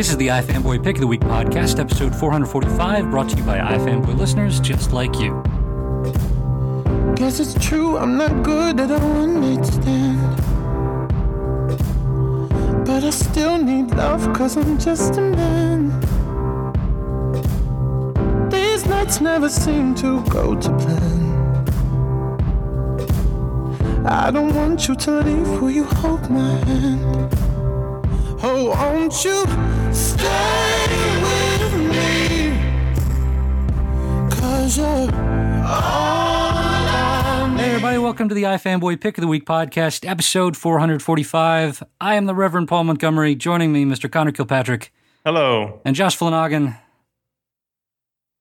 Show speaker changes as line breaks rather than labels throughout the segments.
This is the iFanboy Pick of the Week podcast, episode 445, brought to you by iFanboy listeners just like you.
Guess it's true, I'm not good at a one night stand. But I still need love, cause I'm just a man. These nights never seem to go to plan. I don't want you to leave, will you hold my hand? Oh, won't you stay with me? Cause you're all I
Hey, everybody, welcome to the iFanboy Pick of the Week podcast, episode 445. I am the Reverend Paul Montgomery. Joining me, Mr. Conor Kilpatrick
Hello.
and Josh Flanagan.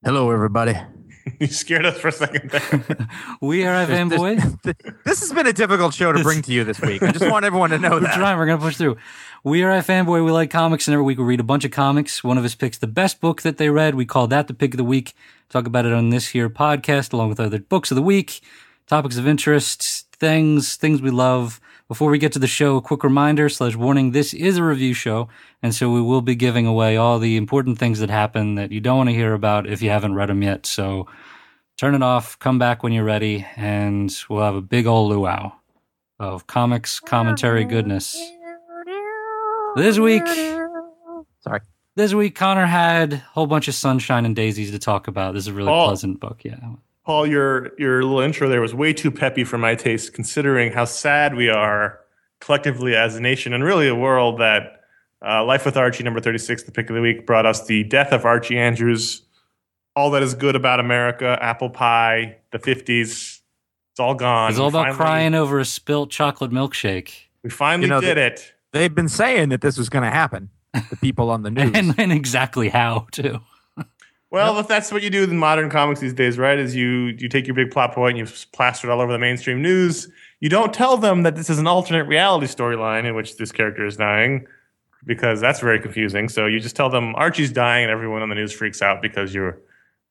Hello, everybody.
You scared us for a second there.
We are iFanboy.
This has been a difficult show to bring to you this week. I just want everyone to know
We're
that.
trying. We're going to push through. We are iFanboy. We like comics, and every week we read a bunch of comics. One of us picks the best book that they read. We call that the pick of the week. Talk about it on this here podcast, along with other books of the week, topics of interest, things, things we love. Before we get to the show, a quick reminder slash warning: this is a review show, and so we will be giving away all the important things that happen that you don't want to hear about if you haven't read them yet. So turn it off, come back when you're ready, and we'll have a big old luau of comics, commentary, goodness. This week,
Sorry.
this week, Conor had a whole bunch of sunshine and daisies to talk about. This is a really
Oh.
pleasant book. Yeah.
Paul, your your little intro there was way too peppy for my taste, considering how sad we are collectively as a nation and really a world that uh, Life with Archie, number 36, the pick of the week, brought us the death of Archie Andrews, all that is good about America, apple pie, the 50s. It's all gone.
It's all about
finally-
crying over a spilt chocolate milkshake.
We finally
You know,
did
the-
it.
They've been saying that this was going to happen. The people on the news.
And, and exactly how, too.
Well, if that's what you do in modern comics these days, right? Is you you take your big plot point and you plaster it all over the mainstream news. You don't tell them that this is an alternate reality storyline in which this character is dying, because that's very confusing. So you just tell them Archie's dying, and everyone on the news freaks out because you're,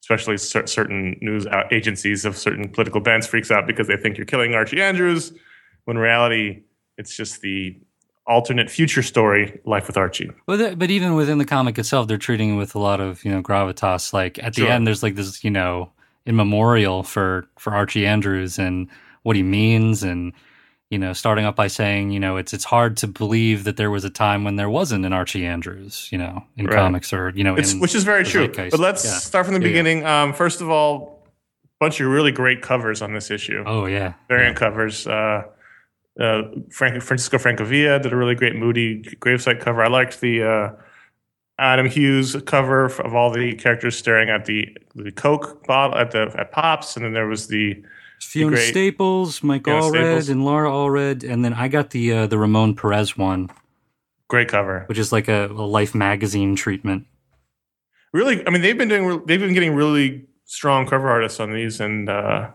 especially cer- certain news uh, agencies of certain political bents freaks out because they think you're killing Archie Andrews, when reality it's just the alternate future story, Life with Archie.
But, but even within the comic itself, they're treating it with a lot of, you know, gravitas. Like at the
Sure.
end, there's like this, you know, in memorial for, for Archie Andrews and what he means. And, you know, starting up by saying, you know, it's, it's hard to believe that there was a time when there wasn't an Archie Andrews, you know, in
Right.
comics or, you know,
It's,
in
which is very true. But let's
Yeah.
start from the
Yeah, yeah.
beginning. Um, first of all, bunch of really great covers on this issue.
Oh, yeah.
Variant covers. Uh, uh, Frank, Francisco Francavilla did a really great moody gravesite cover. I liked the uh, Adam Hughes cover of all the characters staring at the the Coke bottle at the at Pops, and then there was the
Fiona
great-
Staples, Mike
Fiona
Allred,
Staples.
and Laura Allred, and then I got the uh, the Ramon Perez one,
great cover.
which is like a, a Life magazine treatment.
really i mean they've been doing they've been getting really strong cover artists on these and uh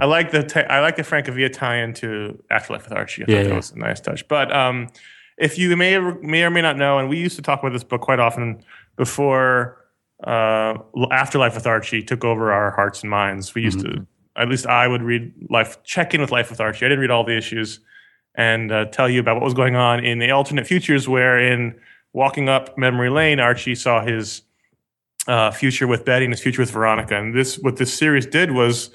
i like the i like the francavilla tie-in to afterlife with archie i
Yeah,
thought that
yeah.
was a nice touch but um if you may or may or may not know and we used to talk about this book quite often before uh afterlife with archie took over our hearts and minds we used to at least i would read life check in with life with archie i didn't read all the issues and uh, tell you about what was going on in the alternate futures where in walking up memory lane archie saw his uh, future with Betty and his future with Veronica. And this, what this series did was,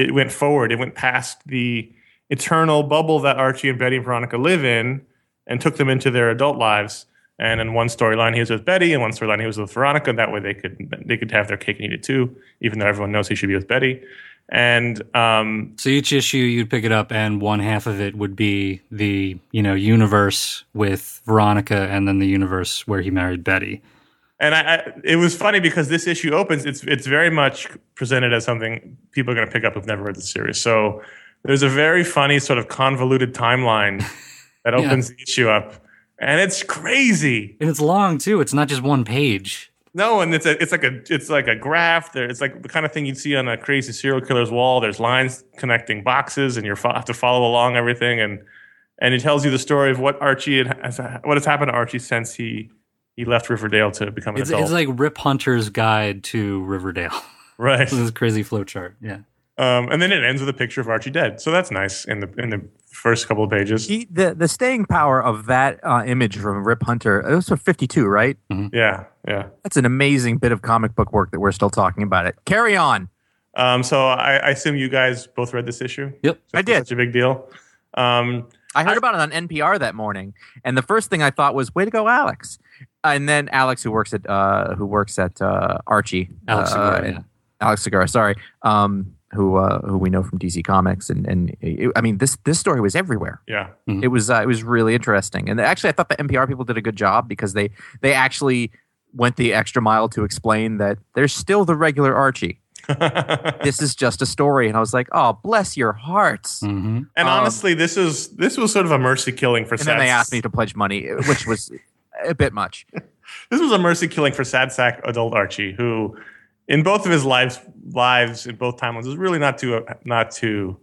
it went forward. It went past the eternal bubble that Archie and Betty and Veronica live in, and took them into their adult lives. And in one storyline, he was with Betty, and one storyline, he was with Veronica. That way, they could they could have their cake and eat it too, even though everyone knows he should be with Betty. And um,
So each issue you'd pick it up, and one half of it would be the you know universe with Veronica, and then the universe where he married Betty.
And I, I, it was funny because this issue opens. It's it's very much presented as something people are going to pick up who've never read the series. So there's a very funny sort of convoluted timeline that
Yeah.
opens the issue up, and it's crazy.
And it's long too. It's not just one page.
No, and it's a it's like a it's like a graph. There, it's like the kind of thing you'd see on a crazy serial killer's wall. There's lines connecting boxes, and you have to follow along everything, and and it tells you the story of what Archie had, what has happened to Archie since he he left Riverdale to become an
It's,
adult.
it's like Rip Hunter's Guide to Riverdale.
right.
this is a crazy flowchart. Yeah.
Um, and then it ends with a picture of Archie dead. So that's nice in the in the first couple of pages.
He, the the staying power of that uh, image from Rip Hunter. It was from 52, right?
Yeah, yeah.
That's an amazing bit of comic book work that we're still talking about. It. Carry on.
Um, so I, I assume you guys both read this issue.
Yep.
So
I did.
Such a big deal. Um,
I heard about it on NPR that morning, and the first thing I thought was, "Way to go, Alex!" And then Alex, who works at uh, who works at uh, Archie,
Alex
uh,
Segura,
and-
yeah.
Alex Segura, sorry, um, who uh, who we know from DC Comics, and and it, I mean this this story was everywhere.
yeah.
Mhm.
It was uh, it was really interesting, and actually I thought the NPR people did a good job because they they actually went the extra mile to explain that there's still the regular Archie. This is just a story, and I was like, oh, bless your hearts.
hmm
And
Um,
honestly, this is this was sort of a mercy killing for
And
sad.
then they asked me to pledge money, which was a bit much.
This was a mercy killing for sad sack adult Archie, who, in both of his lives, lives in both timelines, was really not too not too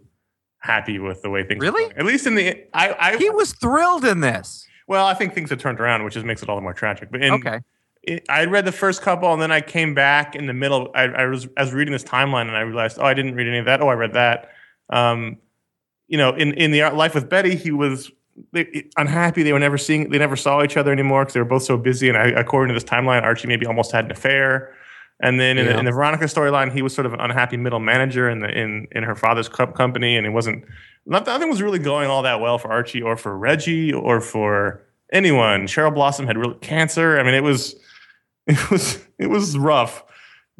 happy with the way things. were
Really?
At least in the I, I
He was thrilled in this.
well, I think things have turned around, which just makes it all the more tragic. But in,
Okay.
it, I read the first couple, and then I came back in the middle. I, I was I was reading this timeline, and I realized, oh, I didn't read any of that. Oh, I read that. Um, you know, in in the life with Betty, he was they, unhappy. They were never seeing. They never saw each other anymore because they were both so busy. And I, according to this timeline, Archie maybe almost had an affair. And then in,
Yeah.
the, in the Veronica storyline, he was sort of an unhappy middle manager in the in in her father's co- company, and it wasn't nothing was really going all that well for Archie or for Reggie or for anyone. Cheryl Blossom had real cancer. I mean, it was it was it was rough.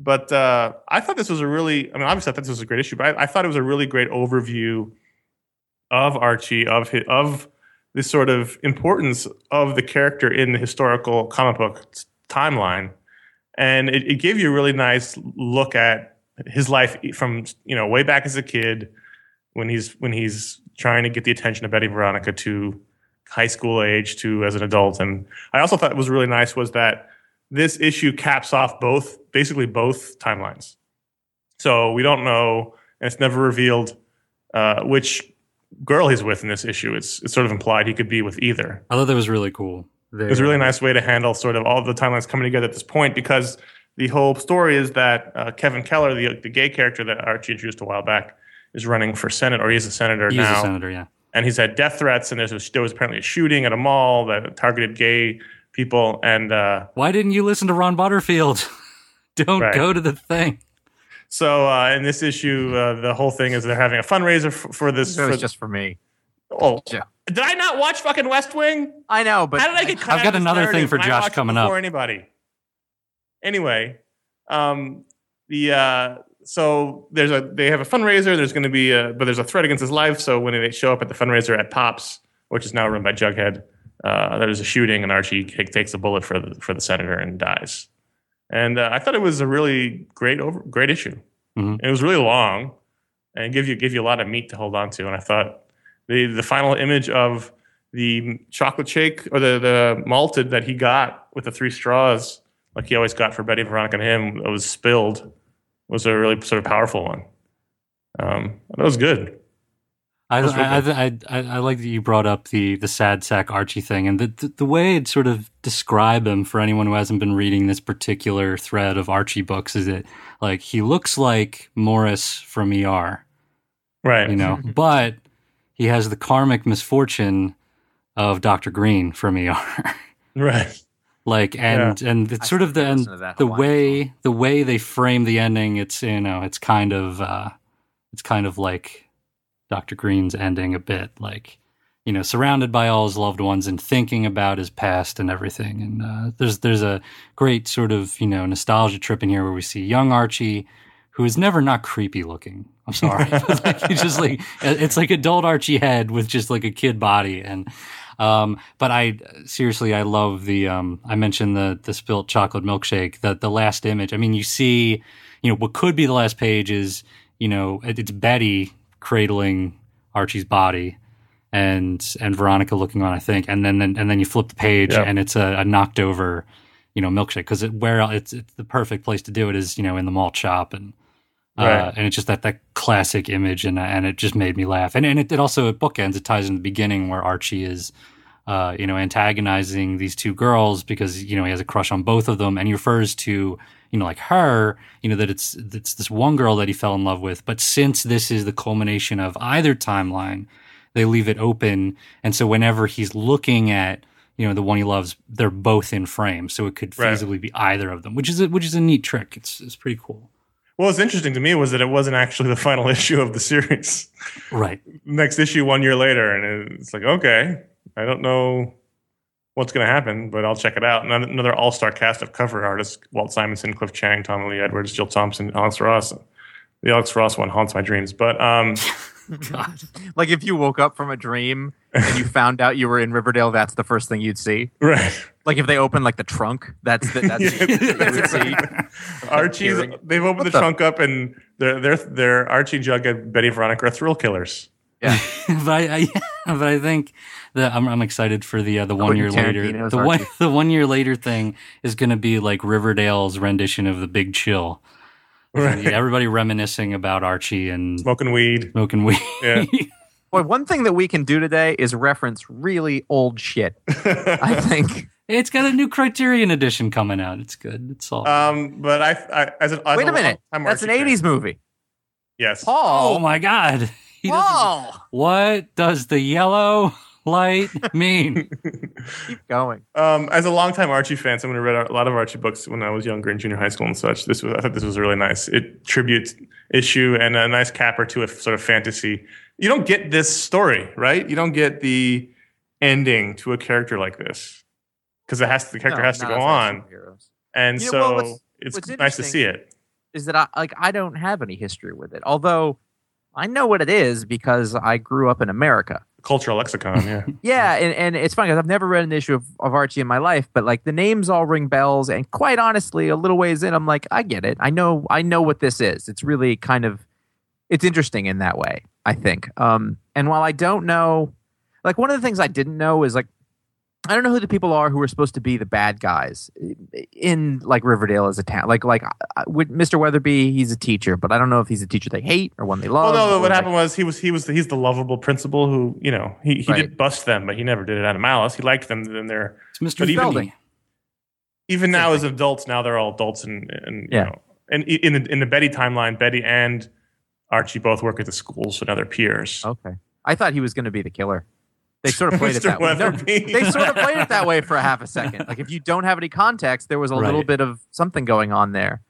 But uh, I thought this was a really, I mean, obviously I thought this was a great issue, but I, I thought it was a really great overview of Archie, of his, of the sort of importance of the character in the historical comic book timeline, and it, it gave you a really nice look at his life from you know way back as a kid when he's when he's trying to get the attention of Betty Veronica to high school age to as an adult. And I also thought it was really nice was that this issue caps off both basically both timelines. So we don't know, and it's never revealed uh, which girl he's with in this issue. It's it's sort of implied he could be with either.
I thought that was really cool. They-
It was a really nice way to handle sort of all the timelines coming together at this point because the whole story is that uh, Kevin Keller, the the gay character that Archie introduced a while back, is running for senate, or he's a senator
He's
now He's
a senator, yeah.
and he's had death threats, and there's a, there was apparently a shooting at a mall that targeted gay people, and uh,
Why didn't you listen to Ron Butterfield? Don't
Right.
go to the thing.
So uh, in this issue, uh, the whole thing is they're having a fundraiser f- for this.
It was
For,
just for me.
oh,
Yeah.
did I not watch fucking West Wing?
I know, but
How did I get cut
I've got another thing for Josh coming up.
before anybody. Anyway, um, the uh, so there's a they have a fundraiser. There's going to be a but there's a threat against his life. So when they show up at the fundraiser at Pops, which is now run by Jughead, uh, there's a shooting and Archie takes a bullet for the for the senator and dies. And uh, I thought it was a really great over great issue.
Mhm.
It was really long and give you give you a lot of meat to hold on to. And I thought the the final image of the chocolate shake or the the malted that he got with the three straws, like he always got for Betty, Veronica, and him, that was spilled, was a really sort of powerful one. Um, that was good.
I, I, I, I, I, I like that you brought up the, the sad sack Archie thing and the, the, the way it sort of describe him for anyone who hasn't been reading this particular thread of Archie books is that like he looks like Morris from ER,
Right.
you know, but he has the karmic misfortune of Dr. Green from ER.
Right.
like and and it's sort of the
still
and
listen to that
the
Hawaiian
way the way they frame the ending it's you know it's kind of uh it's kind of like dr green's ending a bit like you know surrounded by all his loved ones and thinking about his past and everything and uh, there's there's a great sort of you know nostalgia trip in here where we see young archie who is never not creepy looking i'm sorry like he's just like it's like adult archie head with just like a kid body and um, but I seriously, I love the. Um, I mentioned the the spilt chocolate milkshake. The the last image. I mean, you see, you know, what could be the last page is, you know, it's Betty cradling Archie's body, and and Veronica looking on, I think, and then, then and then you flip the page
Yeah.
and it's a, a knocked over, you know, milkshake because it, where it's it's the perfect place to do it is you know in the malt shop and. Uh,
Right.
and it's just that that classic image, and and it just made me laugh. And and it, it also it bookends. It ties in the beginning where Archie is, uh, you know, antagonizing these two girls because you know he has a crush on both of them, and he refers to you know like her, you know that it's it's this one girl that he fell in love with. But since this is the culmination of either timeline, they leave it open, and so whenever he's looking at you know the one he loves, they're both in frame, so it could
Right.
feasibly be either of them, which is a, which is a neat trick. It's it's pretty cool.
What was interesting to me was that it wasn't actually the final issue of the series.
Right.
Next issue one year later, and it's like, okay, I don't know what's going to happen, but I'll check it out. Another, another all-star cast of cover artists: Walt Simonson, Cliff Chiang, Tommy Lee Edwards, Jill Thompson, Alex Ross. The Alex Ross one haunts my dreams, but um,
God.
Like if you woke up from a dream and you found out you were in Riverdale, that's the first thing you'd see.
right.
Like if they open like the trunk, that's the, that's
Yeah.
you would see.
Archie's. They've opened the,
the-
trunk up, and they're they're they're Archie, Jughead, Betty, Veronica are thrill killers.
Yeah.
but I, I but I think that I'm I'm excited for the uh, the one year later the one
Archie.
the one year later thing is going to be like Riverdale's rendition of the Big Chill.
Right.
Everybody reminiscing about Archie and
Smoking weed.
smoking weed.
Yeah.
Boy, one thing that we can do today is reference really old shit. I think.
it's got a new Criterion edition coming out. It's good. It's all.
um, but I, I as, a, as
Wait a minute.
longtime
That's an
Archie fan-
'80s movie.
Yes.
oh my God! He doesn't- what does the yellow light mean?
Keep going.
Um, as a longtime Archie fan, someone who read a lot of Archie books when I was younger in junior high school and such, this was I thought this was really nice. It tributes issue and a nice capper to a sort of fantasy. You don't get this story, right? You don't get the ending to a character like this because it has the character
No,
has to go on, and
You know,
so
well, what's-
it's
what's
nice to see it.
Is that I like I don't have any history with it. Although I know what it is because I grew up in America.
Cultural lexicon, yeah.
Yeah, and, and it's funny because I've never read an issue of, of Archie in my life, but like the names all ring bells, and quite honestly, a little ways in, I'm like, I get it. I know, I know what this is. It's really kind of, it's interesting in that way. I think. Um, and while I don't know, like one of the things I didn't know is like, I don't know who the people are who are supposed to be the bad guys in like Riverdale as a town. Like like with Mr. Weatherbee, he's a teacher, but I don't know if he's a teacher they hate or one they love.
Well, no, what
like-
happened was he was he was the, he's the lovable principal who you know he, he
Right.
did bust them, but he never did it out of malice. He liked them, and they're
It's Mr.
But even-
Felding.
even now as adults. Now they're all adults, and and
Yeah.
you know, and in the in the Betty timeline, Betty and Archie both work at the school, so now they're peers.
Okay. I thought he was going to be the killer. They sort of played it
Mr.
that way. No, they sort of played it that way for a half a second. Like if you don't have any context, there was a little bit of something going on there.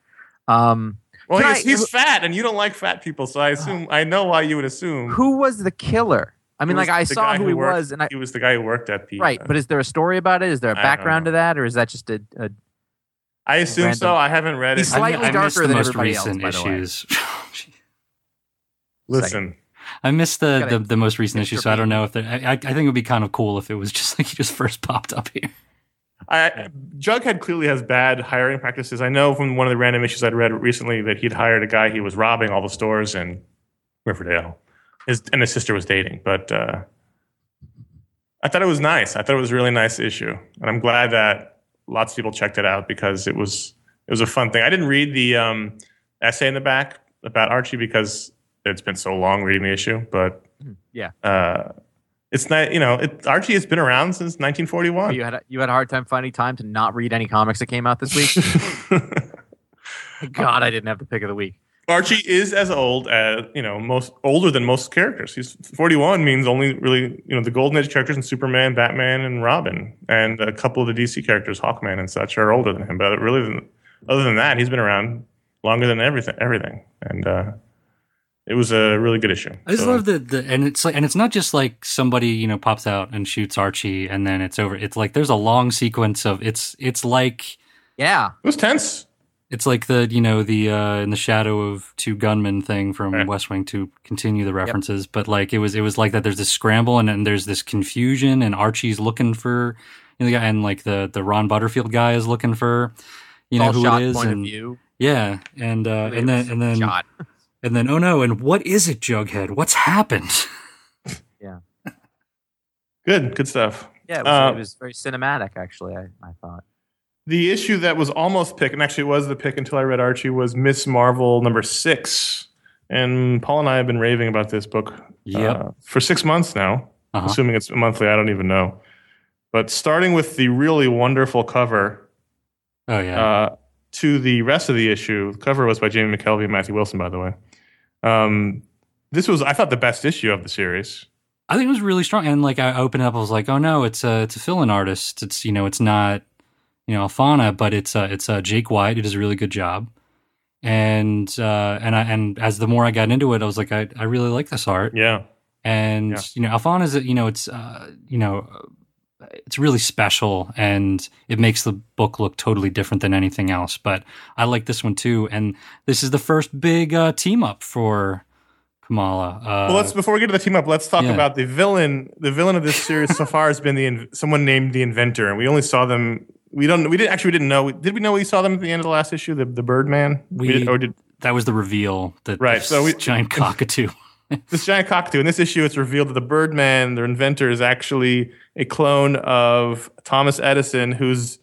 Um,
Well, he's,
I-
he's fat, and you don't like fat people, so I assume I know why you would assume.
who was the killer? I mean, like I saw
guy
who he was, and I
he was the guy who worked at the
right. But is there a story about it? Is there a background to that, or is that just a? a
I assume
random-
so. I haven't read
He's
it.
slightly
I, I
darker
the
than
most
everybody else,
recent
by the way.
issues.
Listen,
I missed the, the, the most recent issue, so I don't know if there, I, I I think it would be kind of cool if it was just like he just first popped up here.
I, Jughead clearly has bad hiring practices. I know from one of the random issues I'd read recently that he'd hired a guy. He was robbing all the stores in Riverdale, his and his sister was dating. But uh, I thought it was nice. I thought it was a really nice issue, and I'm glad that lots of people checked it out because it was it was a fun thing. I didn't read the um, essay in the back about Archie because it's been so long reading the issue, but
yeah.
uh, it's not. You know, it, Archie has been around since 1941.
You had a, you had a hard time finding time to not read any comics that came out this week. God, I didn't have the pick of the week.
Archie is as old as you know most older than most characters. He's 41 means only really you know the Golden Age characters and Superman, Batman, and Robin, and a couple of the DC characters, Hawkman and such, are older than him. But really, other than that, he's been around longer than everything. Everything, and uh, it was a really good issue.
I just
So-
love the, the and it's like and it's not just like somebody you know pops out and shoots Archie and then it's over. It's like there's a long sequence of it's it's like
Yeah,
It was tense.
it's like the you know the uh, in the shadow of two gunmen thing from
Right.
West Wing to continue the references, but like it was it was like that. There's this scramble and then there's this confusion and Archie's looking for you know the guy and like the the Ron Butterfield guy is looking for you know
all
who
shot
it is
point
and
of view.
yeah and uh, and then and then
shot.
And then oh no and what is it Jughead? What's happened? Yeah.
good, good stuff.
Yeah, it was,
Uh,
it was very cinematic. Actually, I, I thought.
The issue that was almost pick, and actually it was the pick until I read Archie, was Miss Marvel number six. And Paul and I have been raving about this book
Yep.
uh, for six months now,
Uh-huh.
assuming it's monthly. I don't even know. But starting with the really wonderful cover
Oh yeah.
uh, to the rest of the issue, the cover was by Jamie McKelvie and Matthew Wilson, by the way. Um, this was, I thought, the best issue of the series.
I think it was really strong. And like I opened up, I was like, oh no, it's a it's a fill-in artist. It's you know, it's not you know Alphona, but it's uh it's uh Jake Wyatt. He does a really good job. And uh and I and as the more I got into it, I was like, I I really like this art.
Yeah.
And
Yeah.
you know, Alphona is you know, it's uh you know. It's really special, and it makes the book look totally different than anything else. But I like this one too, and this is the first big uh, team up for Kamala. Uh,
Well, let's before we get to the team up, let's talk
yeah.
about the villain. The villain of this series so far has been the in- someone named the Inventor, and we only saw them. We don't. We didn't actually. We didn't know. Did we know we saw them at the end of the last issue? The the Birdman.
We-
did, or did
that was the reveal that
Right,
this
so we-
giant cockatoo.
this giant cockatoo. In this issue, it's revealed that the Birdman, their inventor, is actually a clone of Thomas Edison, whose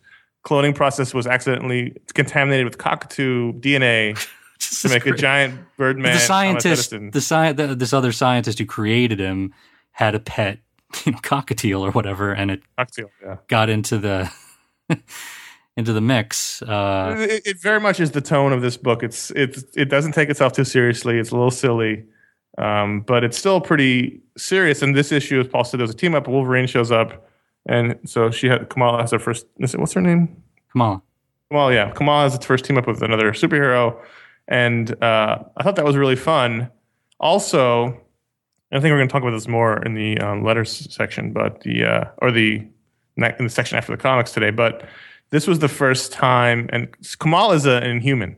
cloning process was accidentally contaminated with cockatoo DNA to make a giant Birdman.
the scientist, the sci- the, this other scientist who created him had a pet, you know, cockatiel or whatever, and it
cockatiel. Yeah.
got into the into the mix. Uh,
it, it very much is the tone of this book. It's it's it doesn't take itself too seriously. It's a little silly, um, but it's still pretty serious. And this issue, as Paul said, there's a team up. Wolverine shows up, and so she had Kamala has her first. it- What's her name?
Kamala.
Well, yeah, Kamala has its first team up with another superhero, and uh, I thought that was really fun. Also, I think we're going to talk about this more in the um, letters section, but the uh, or the in the section after the comics today. But this was the first time, and Kamala is a, an Inhuman.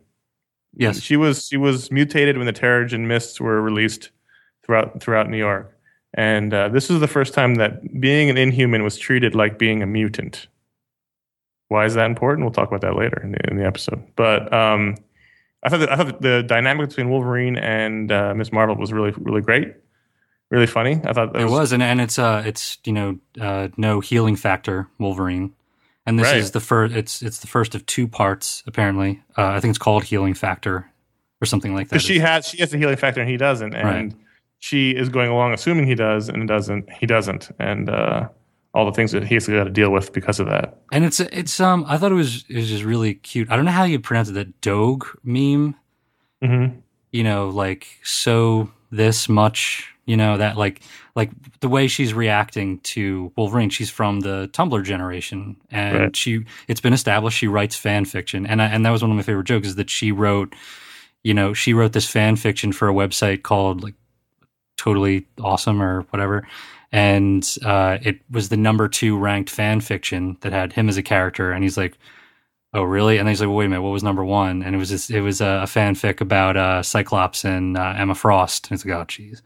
Yes.
she was she was mutated when the Terrigen mists were released throughout throughout New York, and uh, this was the first time that being an Inhuman was treated like being a mutant. Why is that important? We'll talk about that later in the, in the episode. But um, I thought that, I thought the dynamic between Wolverine and uh, Miss Marvel was really really great, really funny. I thought
It was, and, and it's uh, it's you know, uh, no healing factor Wolverine, and this
Right.
is the first. It's it's the first of two parts apparently. Uh, I think it's called healing factor or something like that.
because she has she has a healing factor and he doesn't, and
Right.
she is going along assuming he does and it doesn't. He doesn't, and uh, all the things that he's got to deal with because of that.
and it's it's um, I thought it was it was just really cute. I don't know how you pronounce it. That dog meme,
Mm-hmm.
you know, like so this much, you know, that like like the way she's reacting to Wolverine. She's from the Tumblr generation, and
Right.
she it's been established she writes fan fiction, and I, and that was one of my favorite jokes is that she wrote, you know, she wrote this fan fiction for a website called like totally awesome or whatever. And uh, it was the number two ranked fan fiction that had him as a character. And he's like, "Oh, really?" And then he's like, well, "Wait a minute, what was number one?" And it was just, it was a, a fanfic about uh, Cyclops and uh, Emma Frost. And it's like, "Oh, jeez."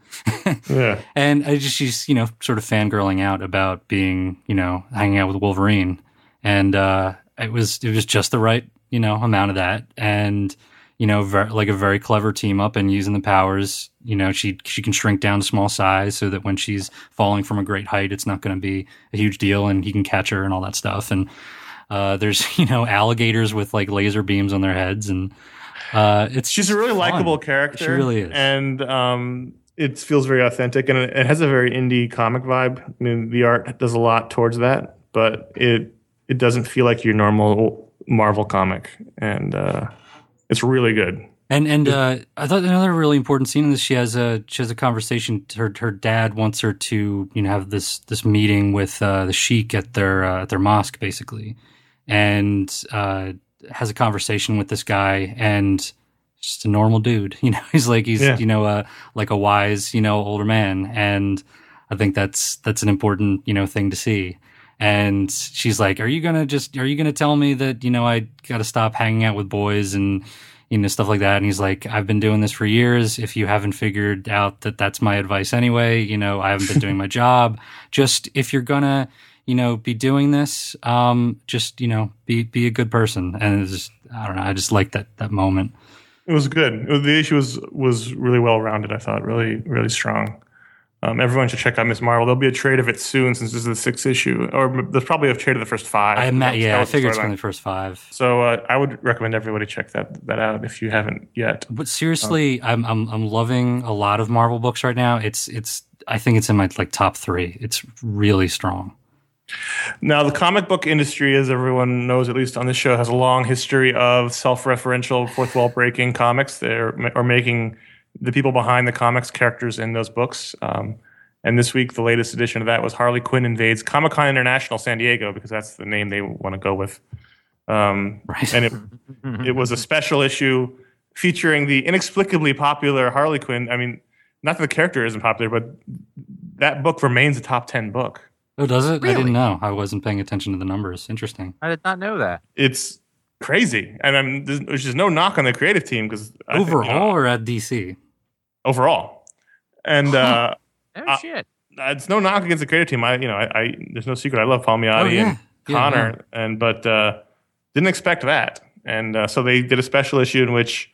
Yeah,
and I just she's you know sort of fangirling out about being you know hanging out with Wolverine, and uh, it was it was just the right you know amount of that, and you know ver- like a very clever team up and using the powers. You know she she can shrink down to small size so that when she's falling from a great height, it's not going to be a huge deal, and he can catch her and all that stuff. And uh, there's you know alligators with like laser beams on their heads, and uh, it's
she's a really likable character.
She really is.
and um, it feels very authentic, and it, it has a very indie comic vibe. I mean, the art does a lot towards that, but it it doesn't feel like your normal Marvel comic, and uh, it's really good.
And and uh, I thought another really important scene in this. She has a she has a conversation. Her her dad wants her to you know have this this meeting with uh, the sheik at their uh, at their mosque basically, and uh, has a conversation with this guy and just a normal dude. You know, he's like he's
Yeah.
you know uh, like a wise you know older man, and I think that's that's an important you know thing to see. And she's like, "Are you gonna just? Are you gonna tell me that you know I got to stop hanging out with boys and you know stuff like that?" And he's like, "I've been doing this for years. If you haven't figured out that that's my advice anyway, you know I haven't been doing my job. Just if you're gonna, you know, be doing this, um, just you know, be be a good person." And it's just, I don't know. I just like that that moment.
It was good. It was- the issue was was really well rounded. I thought really really strong. Um, everyone should check out Miss Marvel. There'll be a trade of it soon since this is the sixth issue, or there's probably a trade of the first five.
I met, yeah, I figured it's going to be the first five.
So uh, I would recommend everybody check that that out if you haven't yet.
But seriously, I'm I'm I'm loving a lot of Marvel books right now. It's it's I think it's in my like top three. It's really strong.
Now, the comic book industry, as everyone knows, at least on this show, has a long history of self-referential, fourth wall breaking comics. They're are making the people behind the comics characters in those books. Um, And this week, the latest edition of that was Harley Quinn invades Comic Con International San Diego because that's the name they want to go with. Um,
Right.
And it, it was a special issue featuring the inexplicably popular Harley Quinn. I mean, not that the character isn't popular, but that book remains a top 10 book.
Oh, does it? I didn't know. I wasn't paying attention to the numbers. Interesting.
I did not know that.
It's crazy. And I mean, there's, there's just no knock on the creative team because
Overall or at DC?
overall. And uh,
Oh
Uh,
shit!
it's no knock against the creative team. I, you know, I, I there's no secret. I love Palmiotti
Oh, yeah.
and
Yeah,
Conner, and but uh, didn't expect that. And uh, so they did a special issue in which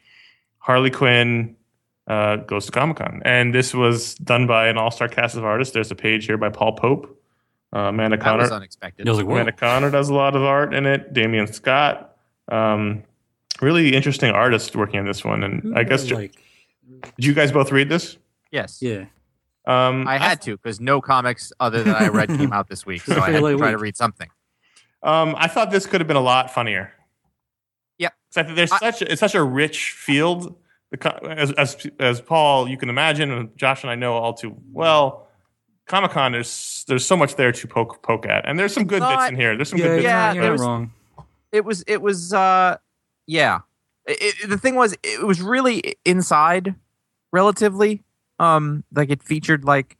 Harley Quinn uh, goes to Comic Con, and this was done by an all-star cast of artists. There's a page here by Paul Pope, uh, Amanda
That was
Conner.
unexpected.
I was like, whoa.
Amanda Conner does a lot of art in it. Damion Scott, um, really interesting artist working on this one. And I guess
like,
did you guys both read this?
yes,
yeah.
Um,
I had to because no comics other than I read came out this week, so I had to
Fairly
try to read something.
Um, I thought this could have been a lot funnier.
Yep.
'Cause I think there's
I-
such a, it's such a rich field. As, as as Paul, you can imagine, and Josh and I know all too well. Comic Con, there's there's so much there to poke poke at, and there's some good bits in here. There's some
Yeah,
good bits.
yeah,
in
you're
here.
not wrong.
It was. It was. uh Yeah. It, it- the thing was, it was really inside, relatively. Um, like it featured like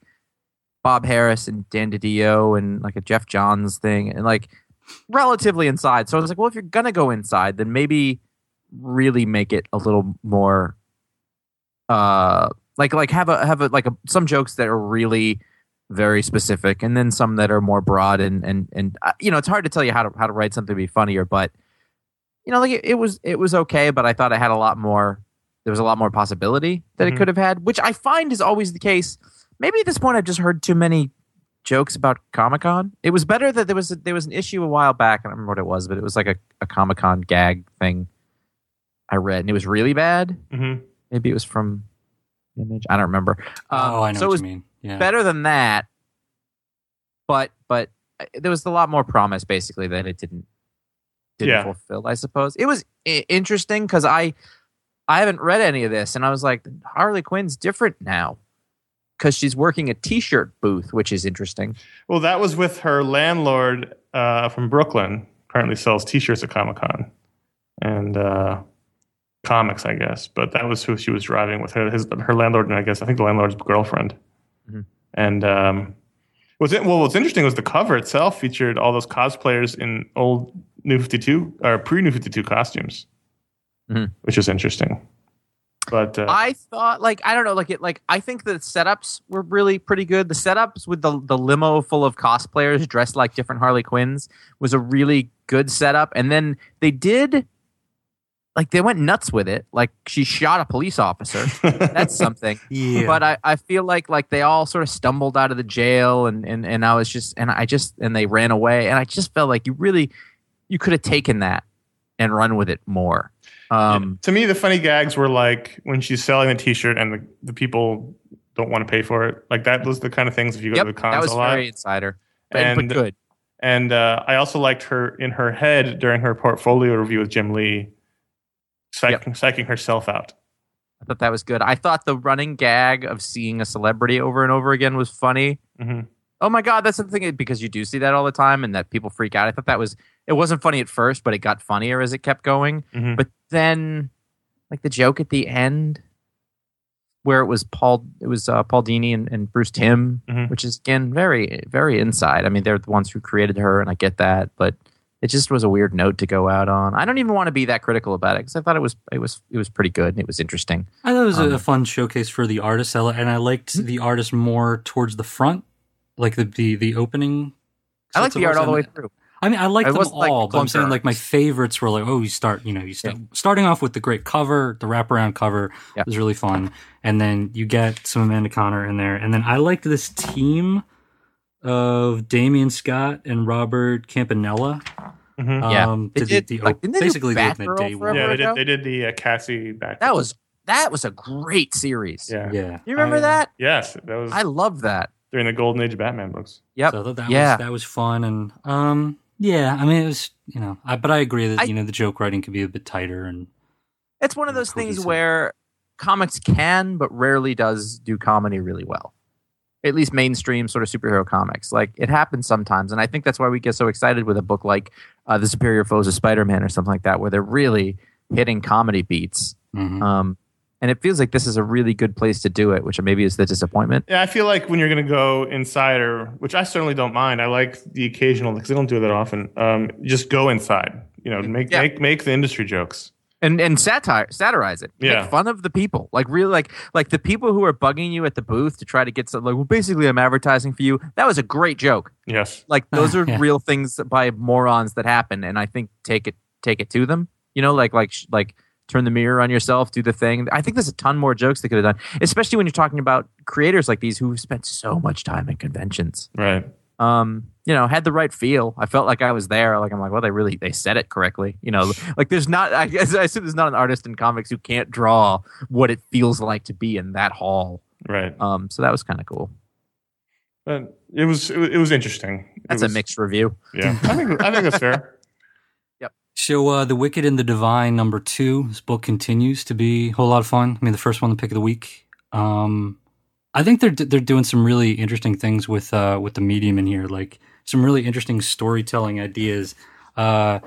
Bob Harras and Dan DiDio and like a Geoff Johns thing, and like relatively inside. So I was like, well, if you're gonna go inside, then maybe really make it a little more uh like like have a have a like a, some jokes that are really very specific and then some that are more broad and and and uh, you know it's hard to tell you how to how to write something to be funnier but you know like it, it was it was okay but i thought I had a lot more there was a lot more possibility that
Mhm.
it could have had which i find is always the case maybe at this point i've just heard too many jokes about comic-con it was better that there was a, there was an issue a while back i don't remember what it was but it was like a, a comic-con gag thing i read and it was really bad
Mhm.
maybe it was from image i don't remember Um,
oh, I know
so it
what
was
you mean. Yeah.
better than that but but uh, there was a lot more promise basically that it didn't didn't
Yeah.
fulfill i suppose it was I- interesting because i i haven't read any of this and i was like harley quinn's different now because she's working a t-shirt booth which is interesting
Well, that was with her landlord uh, from Brooklyn. Currently sells T-shirts at Comic Con and uh, comics, I guess. But that was who she was driving with her. His her landlord, and I guess I think the landlord's girlfriend.
Mhm.
And um, was it? Well, what's interesting was the cover itself featured all those cosplayers in old New Fifty Two or pre New Fifty Two costumes,
Mhm.
which is interesting. But uh,
i thought like i don't know like it like i think the setups were really pretty good the setups with the the limo full of cosplayers dressed like different harley quinns was a really good setup and then they did like they went nuts with it like she shot a police officer that's something
yeah.
but I, I feel like like they all sort of stumbled out of the jail and, and and I was just and I just and they ran away and I just felt like you really you could have taken that and run with it more. Um
to me, the funny gags were like when she's selling the T-shirt and the, the people don't want to pay for it. Like that was the kind of things if you go
yep,
to the cons
that was
a lot.
very insider. But,
And-
but good.
And uh, I also liked her in her head during her portfolio review with Jim Lee, psych- psyching herself out.
I thought that was good. I thought the running gag of seeing a celebrity over and over again was funny.
hmm
Oh my god, that's the thing because you do see that all the time and that people freak out. I thought that was it wasn't funny at first, but it got funnier as it kept going.
hmm
But then, like the joke at the end, where it was Paul, it was uh, Paul Dini and, and Bruce Timm,
Mhm.
which is again very, very inside. I mean, they're the ones who created her, and I get that, but it just was a weird note to go out on. I don't even want to be that critical about it because I thought it was, it was, it was pretty good and it was interesting.
I thought it was a-
Um,
a fun showcase for the artists, I and I liked
Hmm?
the artist more towards the front, like the the, the opening.
I like the art all the way through.
I mean, I like
It
them
wasn't like
all, but I'm saying like my favorites were like, oh, you start, you know, you start starting off with the great cover, the wraparound cover
Yeah.
was really fun, and then you get some Amanda Conner in there, and then I liked this team of Damion Scott and Robert Campanella.
Hmm
Yeah.
um,
They
did
did-
the, the,
like, didn't they do
basically the
Batgirl
day one.
Yeah, they did. They did the uh, Cassie back.
That was that was a great series.
yeah.
Yeah,
You remember
I,
that?
Yes, that was
I love that.
during the golden age of Batman books.
Yep.
So that
yeah.
was that was fun, and um, yeah, I mean, it was you know, I, but I agree that
I-
you know the joke writing could be a bit tighter, and
It's one of
more
those things where comics can, but rarely does do comedy really well. At least mainstream sort of superhero comics. Like it happens sometimes, and I think that's why we get so excited with a book like uh, The Superior Foes of Spider-Man or something like that, where they're really hitting comedy beats.
Mhm.
Um, and it feels like this is a really good place to do it, which maybe is the disappointment.
Yeah, I feel like when you're going to go inside, or which I certainly don't mind. I like the occasional because I don't do that often. Um, just go inside. You know, make
Yeah.
make make the industry jokes.
And and satire satirize it
Yeah.
make fun of the people like really like like the people who are bugging you at the booth to try to get some like well basically i'm advertising for you that was a great joke
Yes.
like those are
Yeah.
real things by morons that happen and i think take it take it to them you know like like sh- like turn the mirror on yourself do the thing i think there's a ton more jokes they could have done especially when you're talking about creators like these who spent so much time at conventions
Right.
um you know had the right feel i felt like i was there like i'm like well they really they said it correctly you know like there's not i guess i assume there's not an artist in comics who can't draw what it feels like to be in that hall
Right.
um so that was kind of cool
But it was it was, it was interesting.
That's
was-
a mixed review
Yeah. I think I think that's fair. Yep.
So, uh, The Wicked and the Divine, number two. This book continues to be a whole lot of fun. I mean, the first one, the pick of the week. Um, I think they're they're doing some really interesting things with uh, with the medium in here, like some really interesting storytelling ideas. Uh,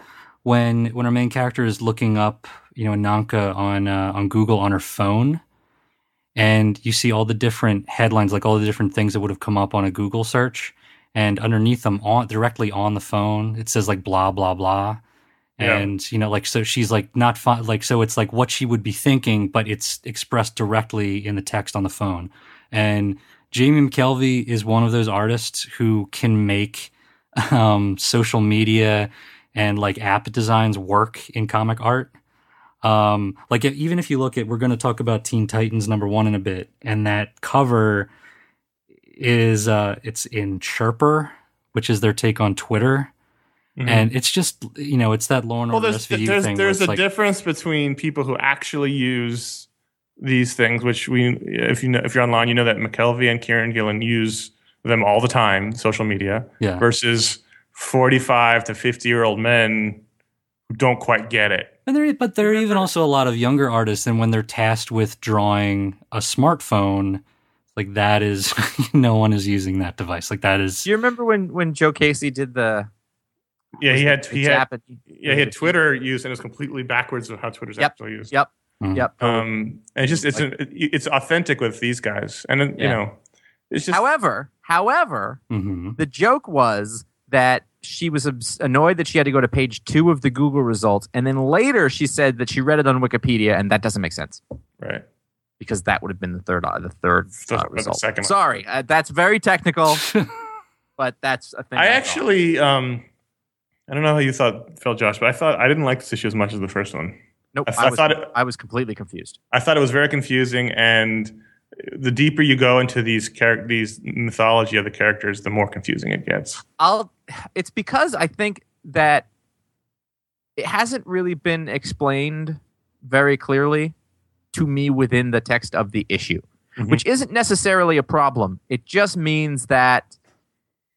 when when our main character is looking up, you know, Nanka on uh, on Google on her phone, and you see all the different headlines, like all the different things that would have come up on a Google search, and underneath them, on directly on the phone, it says like blah blah blah
Yeah.
and you know like so she's like not fun like so it's like what she would be thinking but it's expressed directly in the text on the phone and jamie mckelvie is one of those artists who can make um, social media and like app designs work in comic art um, like if, even if you look at we're going to talk about teen titans number one in a bit and that cover is uh it's in chirper which is their take on twitter
Mhm.
and it's just you know it's that and
well, there's
SVU
there's
thing.
there's a
like,
difference between people who actually use these things, which we if you know if you're online, you know that McKelvie and Kieron Gillen use them all the time, social media,
yeah,
versus 45 to 50 year old men who don't quite get it.
and there, but there are even also a lot of younger artists, and when they're tasked with drawing a smartphone, like that is no one is using that device. Like that is
do you remember when when joe casey did the
Yeah, he had
the
he had yeah he had Twitter used and it was completely backwards of how Twitter's
Yep.
actually used.
Yep.
Mm.
Yep.
Um, and it's just it's an, it's authentic with these guys, and you
Yeah.
know, it's just
however, however,
hmm
the joke was that she was annoyed that she had to go to page two of the Google results, and then later she said that she read it on Wikipedia, and that doesn't make sense
right.
because that would have been the third uh, the third
The-
uh,
the second.
Sorry, uh, that's very technical, but that's a thing.
I
thought.
actually, um, I don't know how you thought, felt, Josh, but I thought I didn't like this issue as much as the first one.
Nope.
I
I,
I
was,
thought it-
I was completely confused.
I thought it was very confusing, and the deeper you go into these char- these mythology of the characters, the more confusing it gets.
I'll. It's because I think that it hasn't really been explained very clearly to me within the text of the issue,
Mhm.
which isn't necessarily a problem. It just means that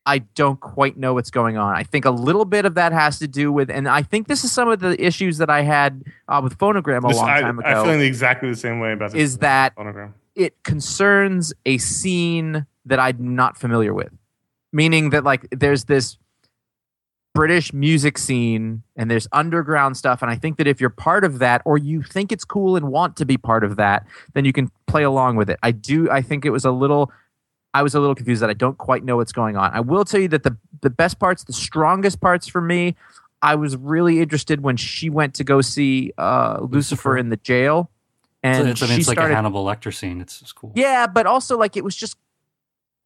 I don't quite know what's going on. I think a little bit of that has to do with, and I think this is some of the issues that I had uh, with Phonogram a
This-
long
I,
ago.
I'm feeling exactly the same way about this.
is that
phonogram?
it concerns a scene that I'm not familiar with. Meaning that like there's this British music scene and there's underground stuff and I think that if you're part of that or you think it's cool and want to be part of that, then you can play along with it. I do I think it was a little I was a little confused that I don't quite know what's going on. I will tell you that the the best parts, the strongest parts for me, I was really interested when she went to go see uh, Lucifer,
Lucifer.
in the jail. And
it's, I
she
it's like
started,
a Hannibal Lecter scene. It's, it's cool.
yeah, but also like it was just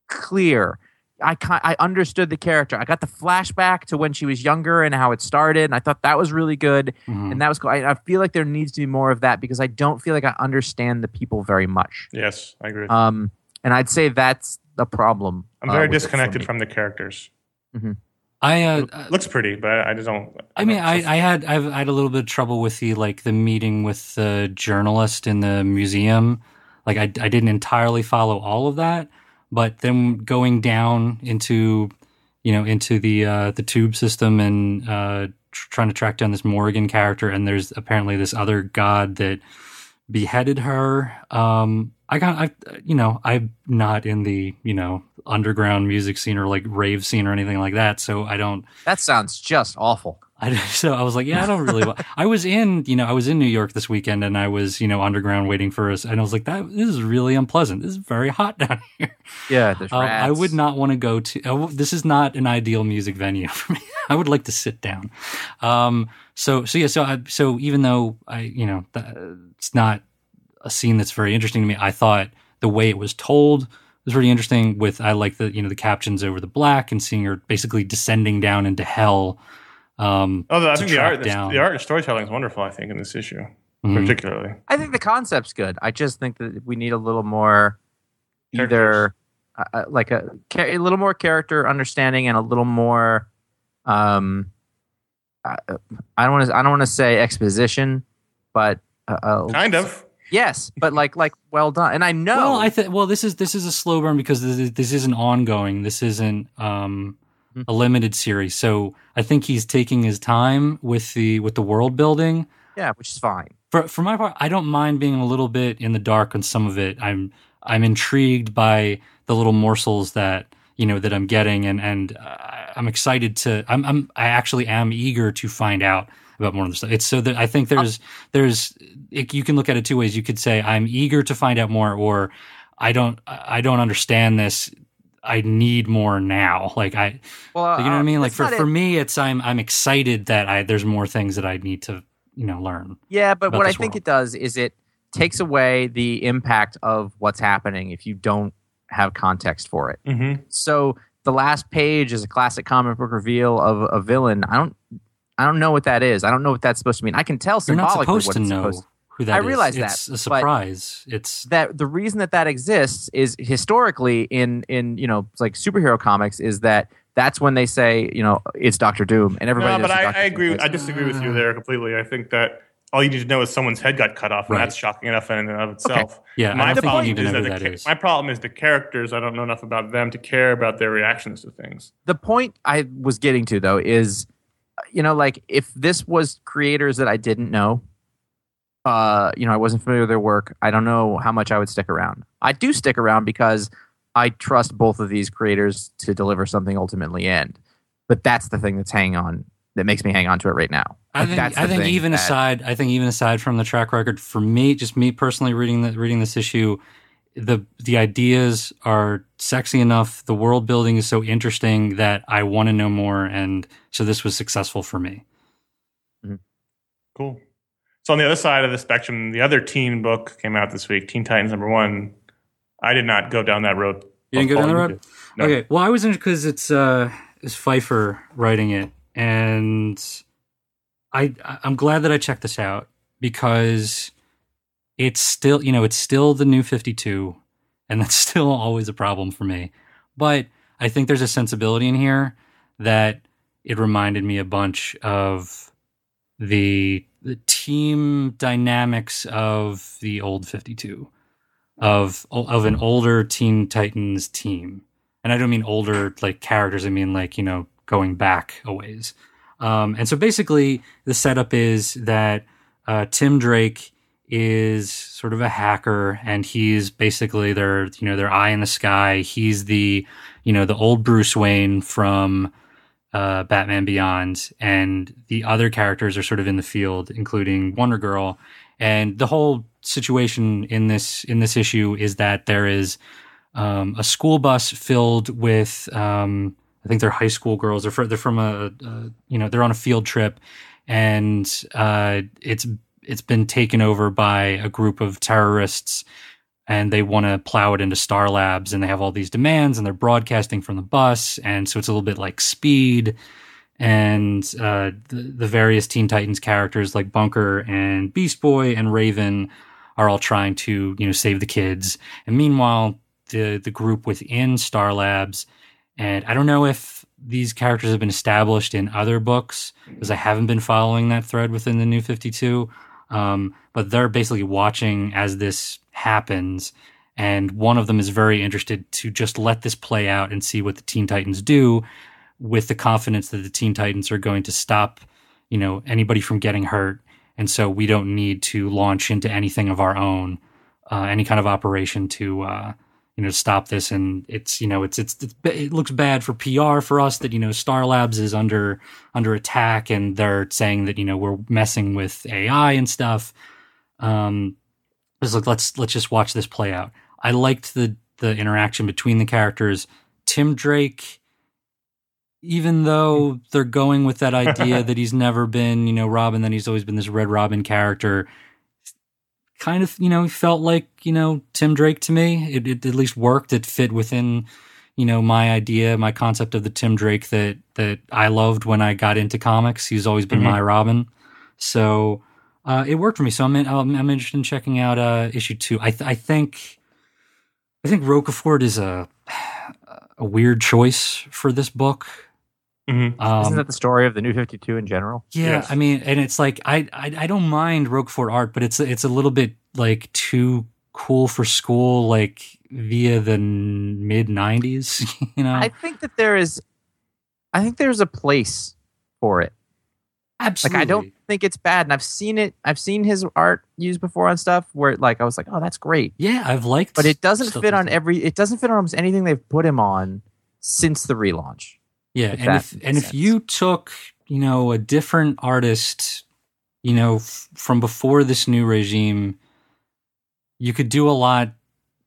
clear. I I understood the character. I got the flashback to when she was younger and how it started, and I thought that was really good.
Mhm.
And that was cool. I, I feel like there needs to be more of that because I don't feel like I understand the people very much.
Yes, I agree.
Um, and I'd say that's the problem.
I'm
uh,
very
with it for
disconnected from the characters.
I uh, uh,
Looks pretty, but I just don't.
I mean,
don't-
I, I had I've, I had a little bit of trouble with the like the meeting with the journalist in the museum. Like I, I didn't entirely follow all of that, but then going down into you know into the uh, the tube system and uh, tr- trying to track down this Morrigan character, and there's apparently this other god that beheaded her. Um, I got, I, you know, I'm not in the, you know, underground music scene or like rave scene or anything like that. So I don't,
That sounds just awful.
I, so I was like, yeah, I don't really. I was in, you know, I was in New York this weekend, and I was, you know, underground waiting for us, and I was like, that this is really unpleasant. This is very hot down here.
Yeah, there's
Uh, I would not want to go to. uh, this is not an ideal music venue for me. I would like to sit down. Um. So so yeah. So I, so even though I, you know, it's not a scene that's very interesting to me, I thought the way it was told was really interesting. With I like the you know the captions over the black and seeing her basically descending down into hell. Um,
Oh, I think the art, the,
down.
the art and storytelling is wonderful. I think in this issue,
Mhm.
particularly.
I think the concept's good. I just think that we need a little more, either
Characters.
uh, uh, like a a little more character understanding and a little more. Um, I, I don't want to. I don't want to say exposition, but uh, uh,
Kind of.
Yes, but like like well done. And I know.
Well, I think well, this is this is a slow burn because this, is- this isn't ongoing. This isn't um,
Mhm.
a limited series. So I think he's taking his time with the with the world building.
yeah, which is fine.
For for my part, I don't mind being a little bit in the dark on some of it. I'm I'm intrigued by the little morsels that you know that I'm getting, and and uh, I'm excited to. I'm I'm I actually am eager to find out about more of the stuff. It's so that I think there's there's it, you can look at it two ways. You could say I'm eager to find out more, or I don't I don't understand this. I need more now. Like I,
Well,
you know what I mean. Like for, for me, it's I'm I'm excited that I there's more things that I need to you know learn.
Yeah, but what I think
world.
it does is it takes away the impact of what's happening if you don't have context for it.
Mm-hmm.
So the last page is a classic comic book reveal of a villain. I don't I don't know what that is. I don't know what that's supposed to mean. I can tell
You're not
symbolically
supposed
what
to
it's
know
supposed
who that
I
is.
realize
it's a
but-
surprise. It's
that the reason that that exists is historically in in you know like superhero comics is that that's when they say you know it's Doctor Doom and everybody.
No,
knows
but
who
I, I agree.
is.
I disagree with you there completely. I think that all you need to know is someone's head got cut off, and
Right.
that's shocking enough in and of itself.
yeah.
My
I don't think you
problem is that
who that
cha-
is.
my problem is the characters. I don't know enough about them to care about their reactions to things.
the point I was getting to though is, you know, like if this was creators that I didn't know, uh, you know, I wasn't familiar with their work. I don't know how much I would stick around. I do stick around because I trust both of these creators to deliver something ultimately end. But that's the thing that's hanging on that makes me hang on to it right now.
I
Like,
think
that's
I think even
that-
aside I think even aside from the track record for me just me personally reading the, reading this issue the the ideas are sexy enough the world building is so interesting that I want to know more and so this was successful for me.
Cool. So on the other side of the spectrum, the other teen book came out this week, Teen Titans number one. I did not go down that road.
You didn't go down the road?
No.
Okay. Well, I was in because it's uh it's Pfeifer writing it, and I I'm glad that I checked this out because it's still you know it's still the new 52, and that's still always a problem for me. But I think there's a sensibility in here that it reminded me a bunch of the the team dynamics of the old 52 of of an older Teen Titans team, and I don't mean older like characters. I mean like you know going back a ways. Um, and so basically, the setup is that uh, Tim Drake is sort of a hacker, and he's basically their you know their eye in the sky. He's the you know the old Bruce Wayne from uh, Batman Beyond, and the other characters are sort of in the field, including Wonder Girl. And the whole situation in this in this issue is that there is um, a school bus filled with um, I think they're high school girls. They're fr- they're from a, a you know they're on a field trip, and uh, it's it's been taken over by a group of terrorists and they want to plow it into Star Labs and they have all these demands and they're broadcasting from the bus and so it's a little bit like Speed and uh, the, the various Teen Titans characters like Bunker and Beast Boy and Raven are all trying to you know save the kids and meanwhile the the group within Star Labs and I don't know if these characters have been established in other books because I haven't been following that thread within the New Fifty Two. Um, but they're basically watching as this happens. And one of them is very interested to just let this play out and see what the Teen Titans do with the confidence that the Teen Titans are going to stop, you know, anybody from getting hurt. And so we don't need to launch into anything of our own uh, any kind of operation to uh, you know stop this. And it's you know it's, it's it's it looks bad for PR for us that you know Star Labs is under under attack and they're saying that you know we're messing with AI and stuff. Um, just like let's let's just watch this play out. I liked the the interaction between the characters. Tim Drake, even though they're going with that idea that he's never been, you know, Robin, that he's always been this Red Robin character. Kind of, you know, felt like, you know, Tim Drake to me. It, it at least worked. It fit within, you know, my idea, my concept of the Tim Drake that that I loved when I got into comics. He's always been
Mhm.
my Robin. So uh, it worked for me. So I'm in, I'm, I'm interested in checking out uh, issue two. I th- I think I think Rocafort is a a weird choice for this book.
Mhm.
Um,
Isn't that the story of the New Fifty Two in general?
yeah,
Yes.
I mean, and it's like I, I I don't mind Rocafort art, but it's it's a little bit like too cool for school, like via the mid '90s. You know,
I think that there is, I think there's a place for it. Like
absolutely.
I don't think it's bad, and I've seen it. I've seen his art used before on stuff where, like, I was like, oh, that's great,
Yeah, I've liked,
but it doesn't fit on every. It doesn't fit on almost anything they've put him on since the relaunch.
Yeah,
if
and if and if you took you know a different artist, you know, f- from before this new regime, you could do a lot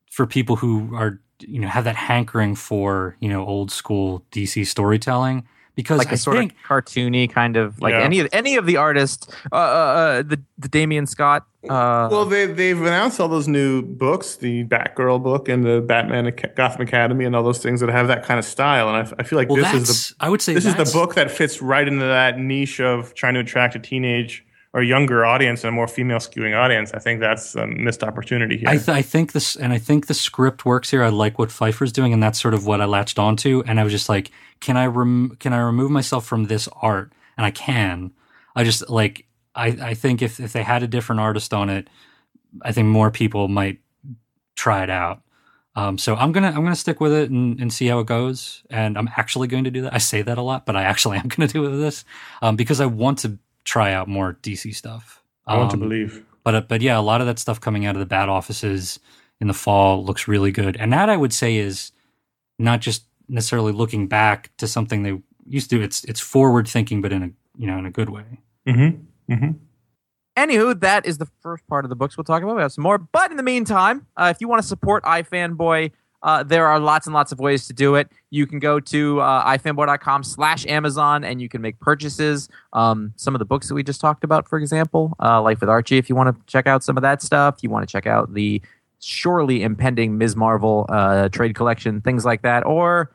for people who are you know have that hankering for you know old school DC storytelling because
like
I
a sort
think
of cartoony kind of like
Yeah.
any of any of the artists, uh, uh, uh, the the Damion Scott. Uh,
well, they they've announced all those new books, the Batgirl book and the Batman Gotham Academy, and all those things that have that kind of style. And I feel like
well
this is the
I would say
this is the book that fits right into that niche of trying to attract a teenage or younger audience and a more female skewing audience. I think that's a missed opportunity here.
I, th- I think this, and I think the script works here. I like what Pfeifer's doing, and that's sort of what I latched onto. And I was just like, can I rem- can I remove myself from this art? And I can. I just like I, I think if if they had a different artist on it, I think more people might try it out. Um, so I'm gonna I'm gonna stick with it and, and see how it goes. And I'm actually going to do that. I say that a lot, but I actually am going to do this um, because I want to try out more DC stuff.
I want to
Um,
believe.
but uh, but yeah, a lot of that stuff coming out of the bat offices in the fall looks really good, and that I would say is not just necessarily looking back to something they used to. It's it's forward thinking, but in a you know in a good way.
Mm-hmm. Mm-hmm.
Anywho, that is the first part of the books we'll talk about. We have some more. But in the meantime, uh, if you want to support iFanboy, uh, there are lots and lots of ways to do it. You can go to uh, ifanboy.com slash Amazon and you can make purchases. Um, some of the books that we just talked about, for example, uh, Life with Archie, if you want to check out some of that stuff. You want to check out the surely impending Ms. Marvel uh, trade collection, things like that. Or,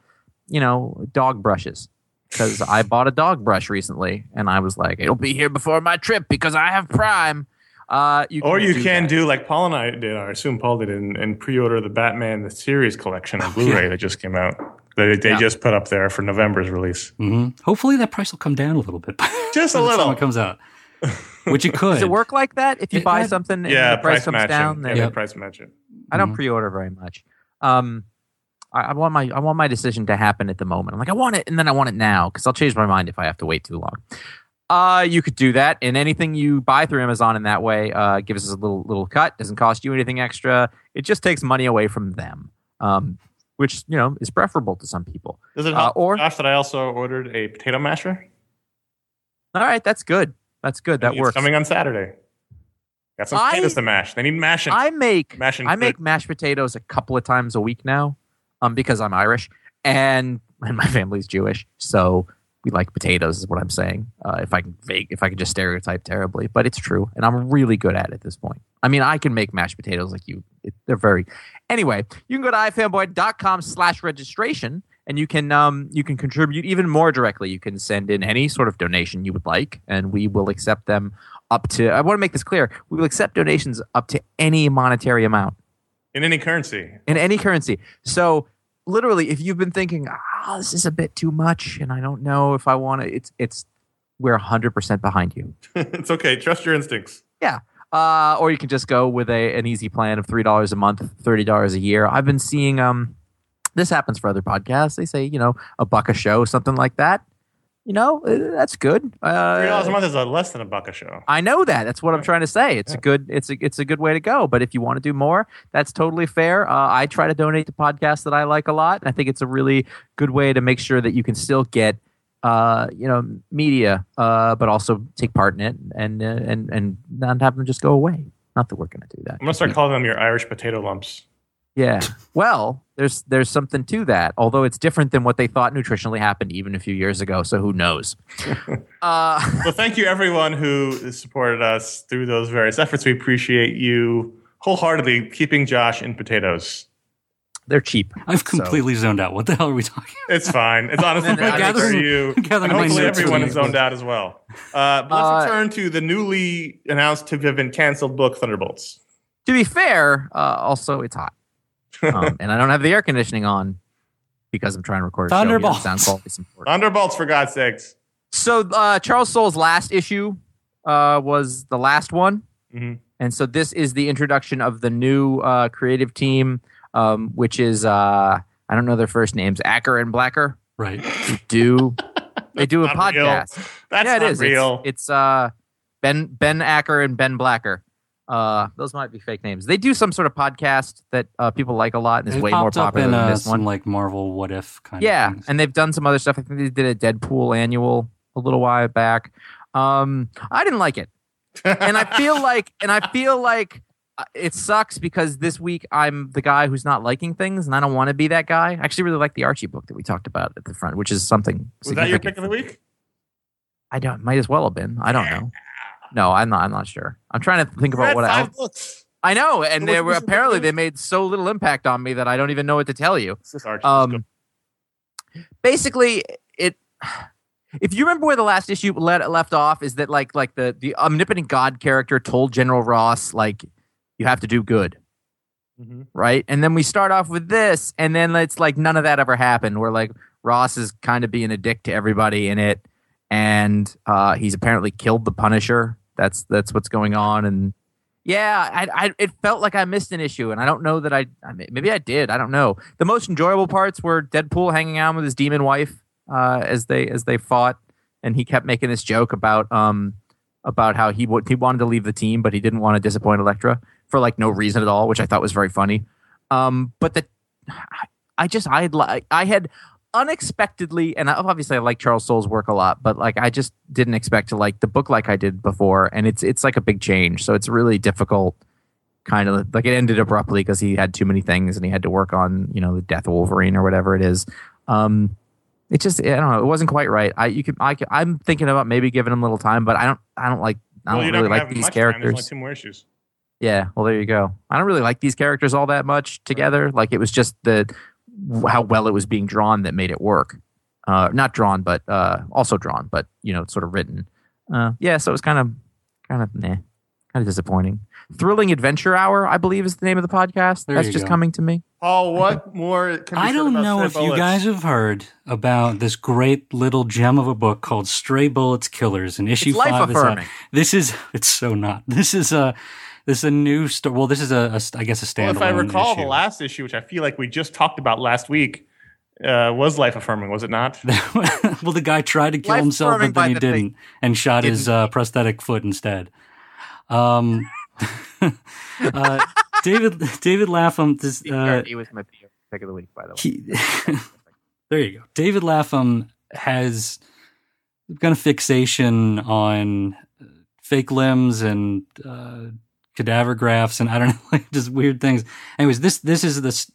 you know, dog brushes because I bought a dog brush recently, and I was like, "It'll be here before my trip because I have Prime." Uh, you
Or you
do
can
that.
do like Paul and I did. I assume Paul did, and, and pre-order the Batman the series collection on Blu-ray that just came out. They, they
Yeah.
just put up there for November's release.
hmm Hopefully, that price will come down a little bit.
Just a
by the time
little.
it comes out, which it could.
Does it work like that? If you
It-
buy
I-
something and
Yeah,
the price,
price,
comes
matching.
down,
yeah,
then
they
Yep.
price match it.
I don't
Mhm.
pre-order very much. Um, I, I want my I want my decision to happen at the moment. I'm like, I want it, and then I want it now because I'll change my mind if I have to wait too long. Uh, you could do that, and anything you buy through Amazon in that way uh, gives us a little little cut. Doesn't cost you anything extra. It just takes money away from them, um, which you know is preferable to some people.
Does it
Uh, or-
Josh, that I also ordered a potato masher?
All right, that's good. That's good. That
it's
works.
coming on Saturday. Got some
I-
potatoes to mash. They need mashing.
I make
mashing
I make mashed potatoes a couple of times a week now, um, because I'm Irish and and my family's Jewish, so we like potatoes. Is what I'm saying. Uh, if I can vague, if I can just stereotype terribly, but it's true, and I'm really good at it at this point. I mean, I can make mashed potatoes like you. It, they're very. Anyway, you can go to ifanboy.com/slash registration. And you can um, you can contribute even more directly. You can send in any sort of donation you would like, and we will accept them up to. I want to make this clear: we will accept donations up to any monetary amount
in any currency.
in any currency. So literally, if you've been thinking, "Ah, this is a bit too much," and I don't know if I want to, it's it's we're hundred percent behind you.
it's okay. Trust your instincts. Yeah.
Uh, or you can just go with a an easy plan of three dollars a month, thirty dollars a year. I've been seeing um, this happens for other podcasts. They say you know a buck a show, something like that. You know, uh, that's good. Uh,
Three dollars a month is less than a buck a show.
I know that. That's what I'm trying to say. It's a good. It's a it's a good way to go. But if you want to do more, that's totally fair. Uh, I try to donate to podcasts that I like a lot, and I think it's a really good way to make sure that you can still get, uh, you know, media, uh, but also take part in it, and uh, and and not have them just go away. Not that we're going to do that.
I'm gonna start calling them your Irish potato lumps.
Yeah. Well, there's there's something to that. Although it's different than what they thought nutritionally happened even a few years ago. So who knows? uh,
Well, thank you everyone who supported us through those various efforts. We appreciate you wholeheartedly keeping Josh in potatoes.
they're cheap.
I've completely zoned out. What the hell are we talking? About?
It's fine. It's honestly
And then
fine
gathering-
for you. And hopefully everyone
for
is zoned out as well. Uh, but let's
Uh,
return to the newly announced to have been canceled book Thunderbolts.
To be fair, uh, also it's hot, um, and I don't have the air conditioning on because I'm trying to record a show.
Thunderbolts.
Sound quality is important.
Thunderbolts, for God's sakes.
So uh, Charles Soule's last issue uh, was the last one,
Mhm.
and so this is the introduction of the new uh, creative team, um, which is uh, I don't know their first names, Acker and Blacker.
Right.
Do they do a
Not real.
podcast?
That's
yeah, it
not
is.
real.
It's, it's uh, Ben Ben Acker and Ben Blacker. Uh, those might be fake names. They do some sort of podcast that uh, people like a lot and is
It
way more
popped up
popular
in
than
uh,
this
some
one.
like Marvel What If kind
Yeah,
of things.
and they've done some other stuff. I think they did a Deadpool annual a little while back. Um, I didn't like it, and I feel like, and I feel like uh, it sucks because this week I'm the guy who's not liking things, and I don't want to be that guy. I actually really like the Archie book that we talked about at the front, which is something.
Was that your
significant
pick of the week?
I don't. Might as well have been. I don't know. No, I'm not. I'm not sure. I'm trying to think about what I.
five books.
I know, and
So
they were apparently they made so little impact on me that I don't even know what to tell you.
This is Archie. Let's go.
Um, basically, it. If you remember where the last issue let, left off, is that like like the the omnipotent God character told General Ross like you have to do good,
Mhm.
right? And then we start off with this, and then it's like none of that ever happened. Where like Ross is kind of being a dick to everybody in it, and uh, he's apparently killed the Punisher. That's that's what's going on, and yeah, I, I it felt like I missed an issue, and I don't know that I, maybe I did. I don't know. The most enjoyable parts were Deadpool hanging out with his demon wife uh, as they as they fought, and he kept making this joke about um about how he would he wanted to leave the team, but he didn't want to disappoint Elektra for like no reason at all, which I thought was very funny. Um, but the I just I had I had unexpectedly, and obviously I like Charles Soule's work a lot, but like I just didn't expect to like the book like I did before, and it's it's like a big change, so it's really difficult. Kind of like it ended abruptly because he had too many things and he had to work on you know the Death Wolverine or whatever it is. Um, it just I don't know, it wasn't quite right. I you can I can, I'm thinking about maybe giving him a little time, but I don't I don't like I
Well,
don't really like these
much time. There's only
characters.
two more issues.
Yeah, well, there you go. I don't really like these characters all that much together. Like it was just the how well it was being drawn that made it work. Uh, not drawn, but uh, also drawn, but you know, sort of written. Uh, yeah, so it was kind of, kind of, nah, kind of disappointing. Thrilling Adventure Hour, I believe, is the name of the podcast.
There
That's just
go.
coming to me.
Paul, what more can be
I don't
about
know
Stray
if you guys have heard about this great little gem of a book called Stray Bullets Killers, and issue
It's life
five is out.
affirming.
This is it's so not. This is a this is a new story. Well, this is a, a st- I guess a standalone.
Well, if I recall,
issue.
the last issue, which I feel like we just talked about last week, uh, was life affirming, was it not?
well, the guy tried to kill
Life
himself, but then he
the
didn't, and shot his
Didn't.
uh, prosthetic foot instead. Um, uh, David David Lapham. This, uh,
he was my pick of the week, by the way.
he, there you go. David Lapham has kind of fixation on uh, fake limbs and uh, cadaver graphs, and I don't know, like just weird things. Anyways, this this is this.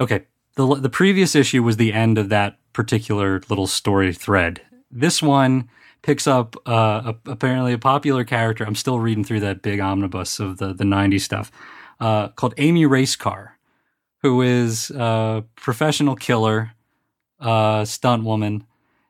Okay, the the previous issue was the end of that particular little story thread. This one picks up uh, a, apparently a popular character. I'm still reading through that big omnibus of the the '90s stuff uh, called Amy Racecar who is a professional killer, uh, stunt woman,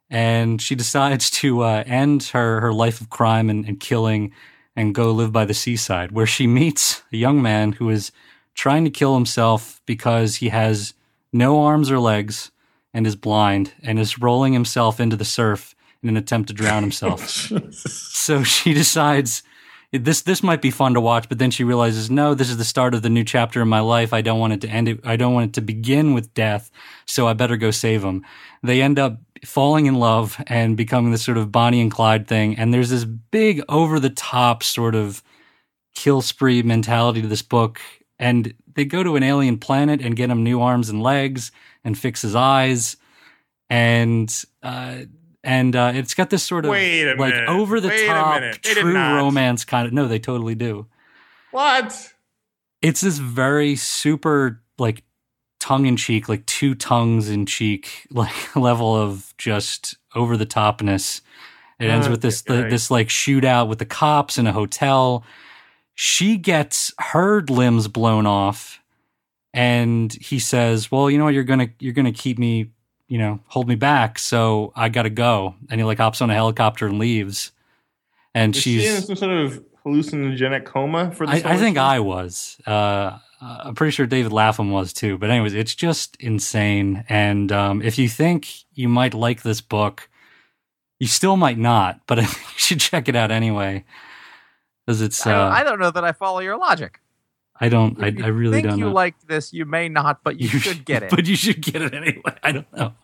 and she decides to uh, end her, her life of crime and, and killing and go live by the seaside, where she meets a young man who is trying to kill himself because he has no arms or legs and is blind and is rolling himself into the surf in an attempt to drown himself. so she decides this this might be fun to watch, but then she realizes, no, this is the start of the new chapter in my life. I don't want it to end. It, I don't want it to begin with death. So I better go save him. They end up falling in love and becoming this sort of Bonnie and Clyde thing. And there's this big over the top sort of kill spree mentality to this book. And they go to an alien planet and get him new arms and legs and fix his eyes. And, uh, and uh, it's got this sort of
Wait a
like
minute.
over the
Wait
top
minute. They did
true romance kind of. No, they totally do.
What?
It's this very super like tongue in cheek, like two tongues in cheek, like level of just over the topness. It ends with this
Okay.
this like shootout with the cops in a hotel. She gets her limbs blown off, and he says, "Well, you know what? You're gonna you're gonna keep me, you know, hold me back. So I gotta go." And he like hops on a helicopter and leaves. And
Is
she's
she in some sort of hallucinogenic coma for
I? I think? I was. Uh, I'm pretty sure David Lapham was too. But anyways, it's just insane. And um, if you think you might like this book, you still might not. But you should check it out anyway, because it's.
I,
Uh,
don't, I don't know that I follow your logic.
I don't. I,
you
I really
think
don't
you
know.
like this. You may not, but you, should get it.
but you should get it anyway. I don't know.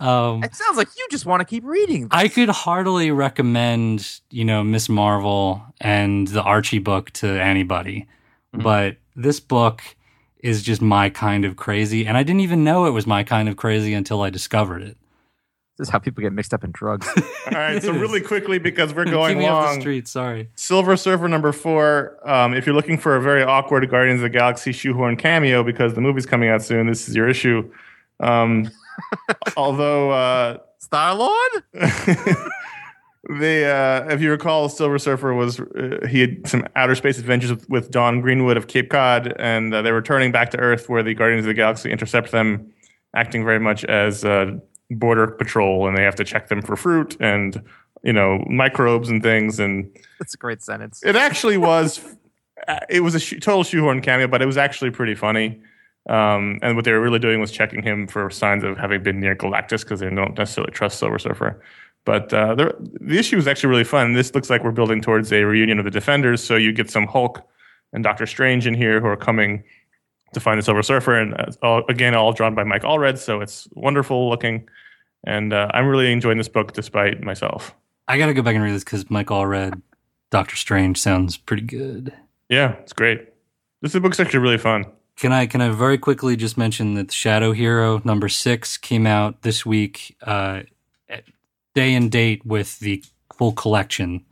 Um,
it sounds like you just want to keep reading.
I could heartily recommend, you know, Miss Marvel and the Archie book to anybody.
Mm-hmm.
But this book is just my kind of crazy. And I didn't even know it was my kind of crazy until I discovered it.
This is how people get mixed up in drugs.
All right, so really quickly because we're
Keep
going
me off the street. Sorry.
Silver Surfer number four. Um, if you're looking for a very awkward Guardians of the Galaxy shoehorn cameo because the movie's coming out soon, this is your issue. Um, although uh,
Star Lord.
they, uh, if you recall, Silver Surfer was uh, he had some outer space adventures with, with Dawn Greenwood of Cape Cod, and uh, they were returning back to Earth where the Guardians of the Galaxy intercept them, acting very much as uh, border patrol, and they have to check them for fruit and you know microbes and things and.
That's a great sentence.
It actually was. uh, It was a sh- total shoehorn cameo, but it was actually pretty funny. Um, and what they were really doing was checking him for signs of having been near Galactus because they don't necessarily trust Silver Surfer. But uh, the, the issue was actually really fun. This looks like we're building towards a reunion of the Defenders, so you get some Hulk and Doctor Strange in here who are coming to find the Silver Surfer, and uh, all, again, all drawn by Mike Allred, so it's wonderful looking. And uh, I'm really enjoying this book despite myself.
I got to go back and read this because Mike Allred, Doctor Strange sounds pretty good.
Yeah, it's great. This book's actually really fun.
Can I can I very quickly just mention that Shadow Hero number six came out this week, uh, day and date with the full collection,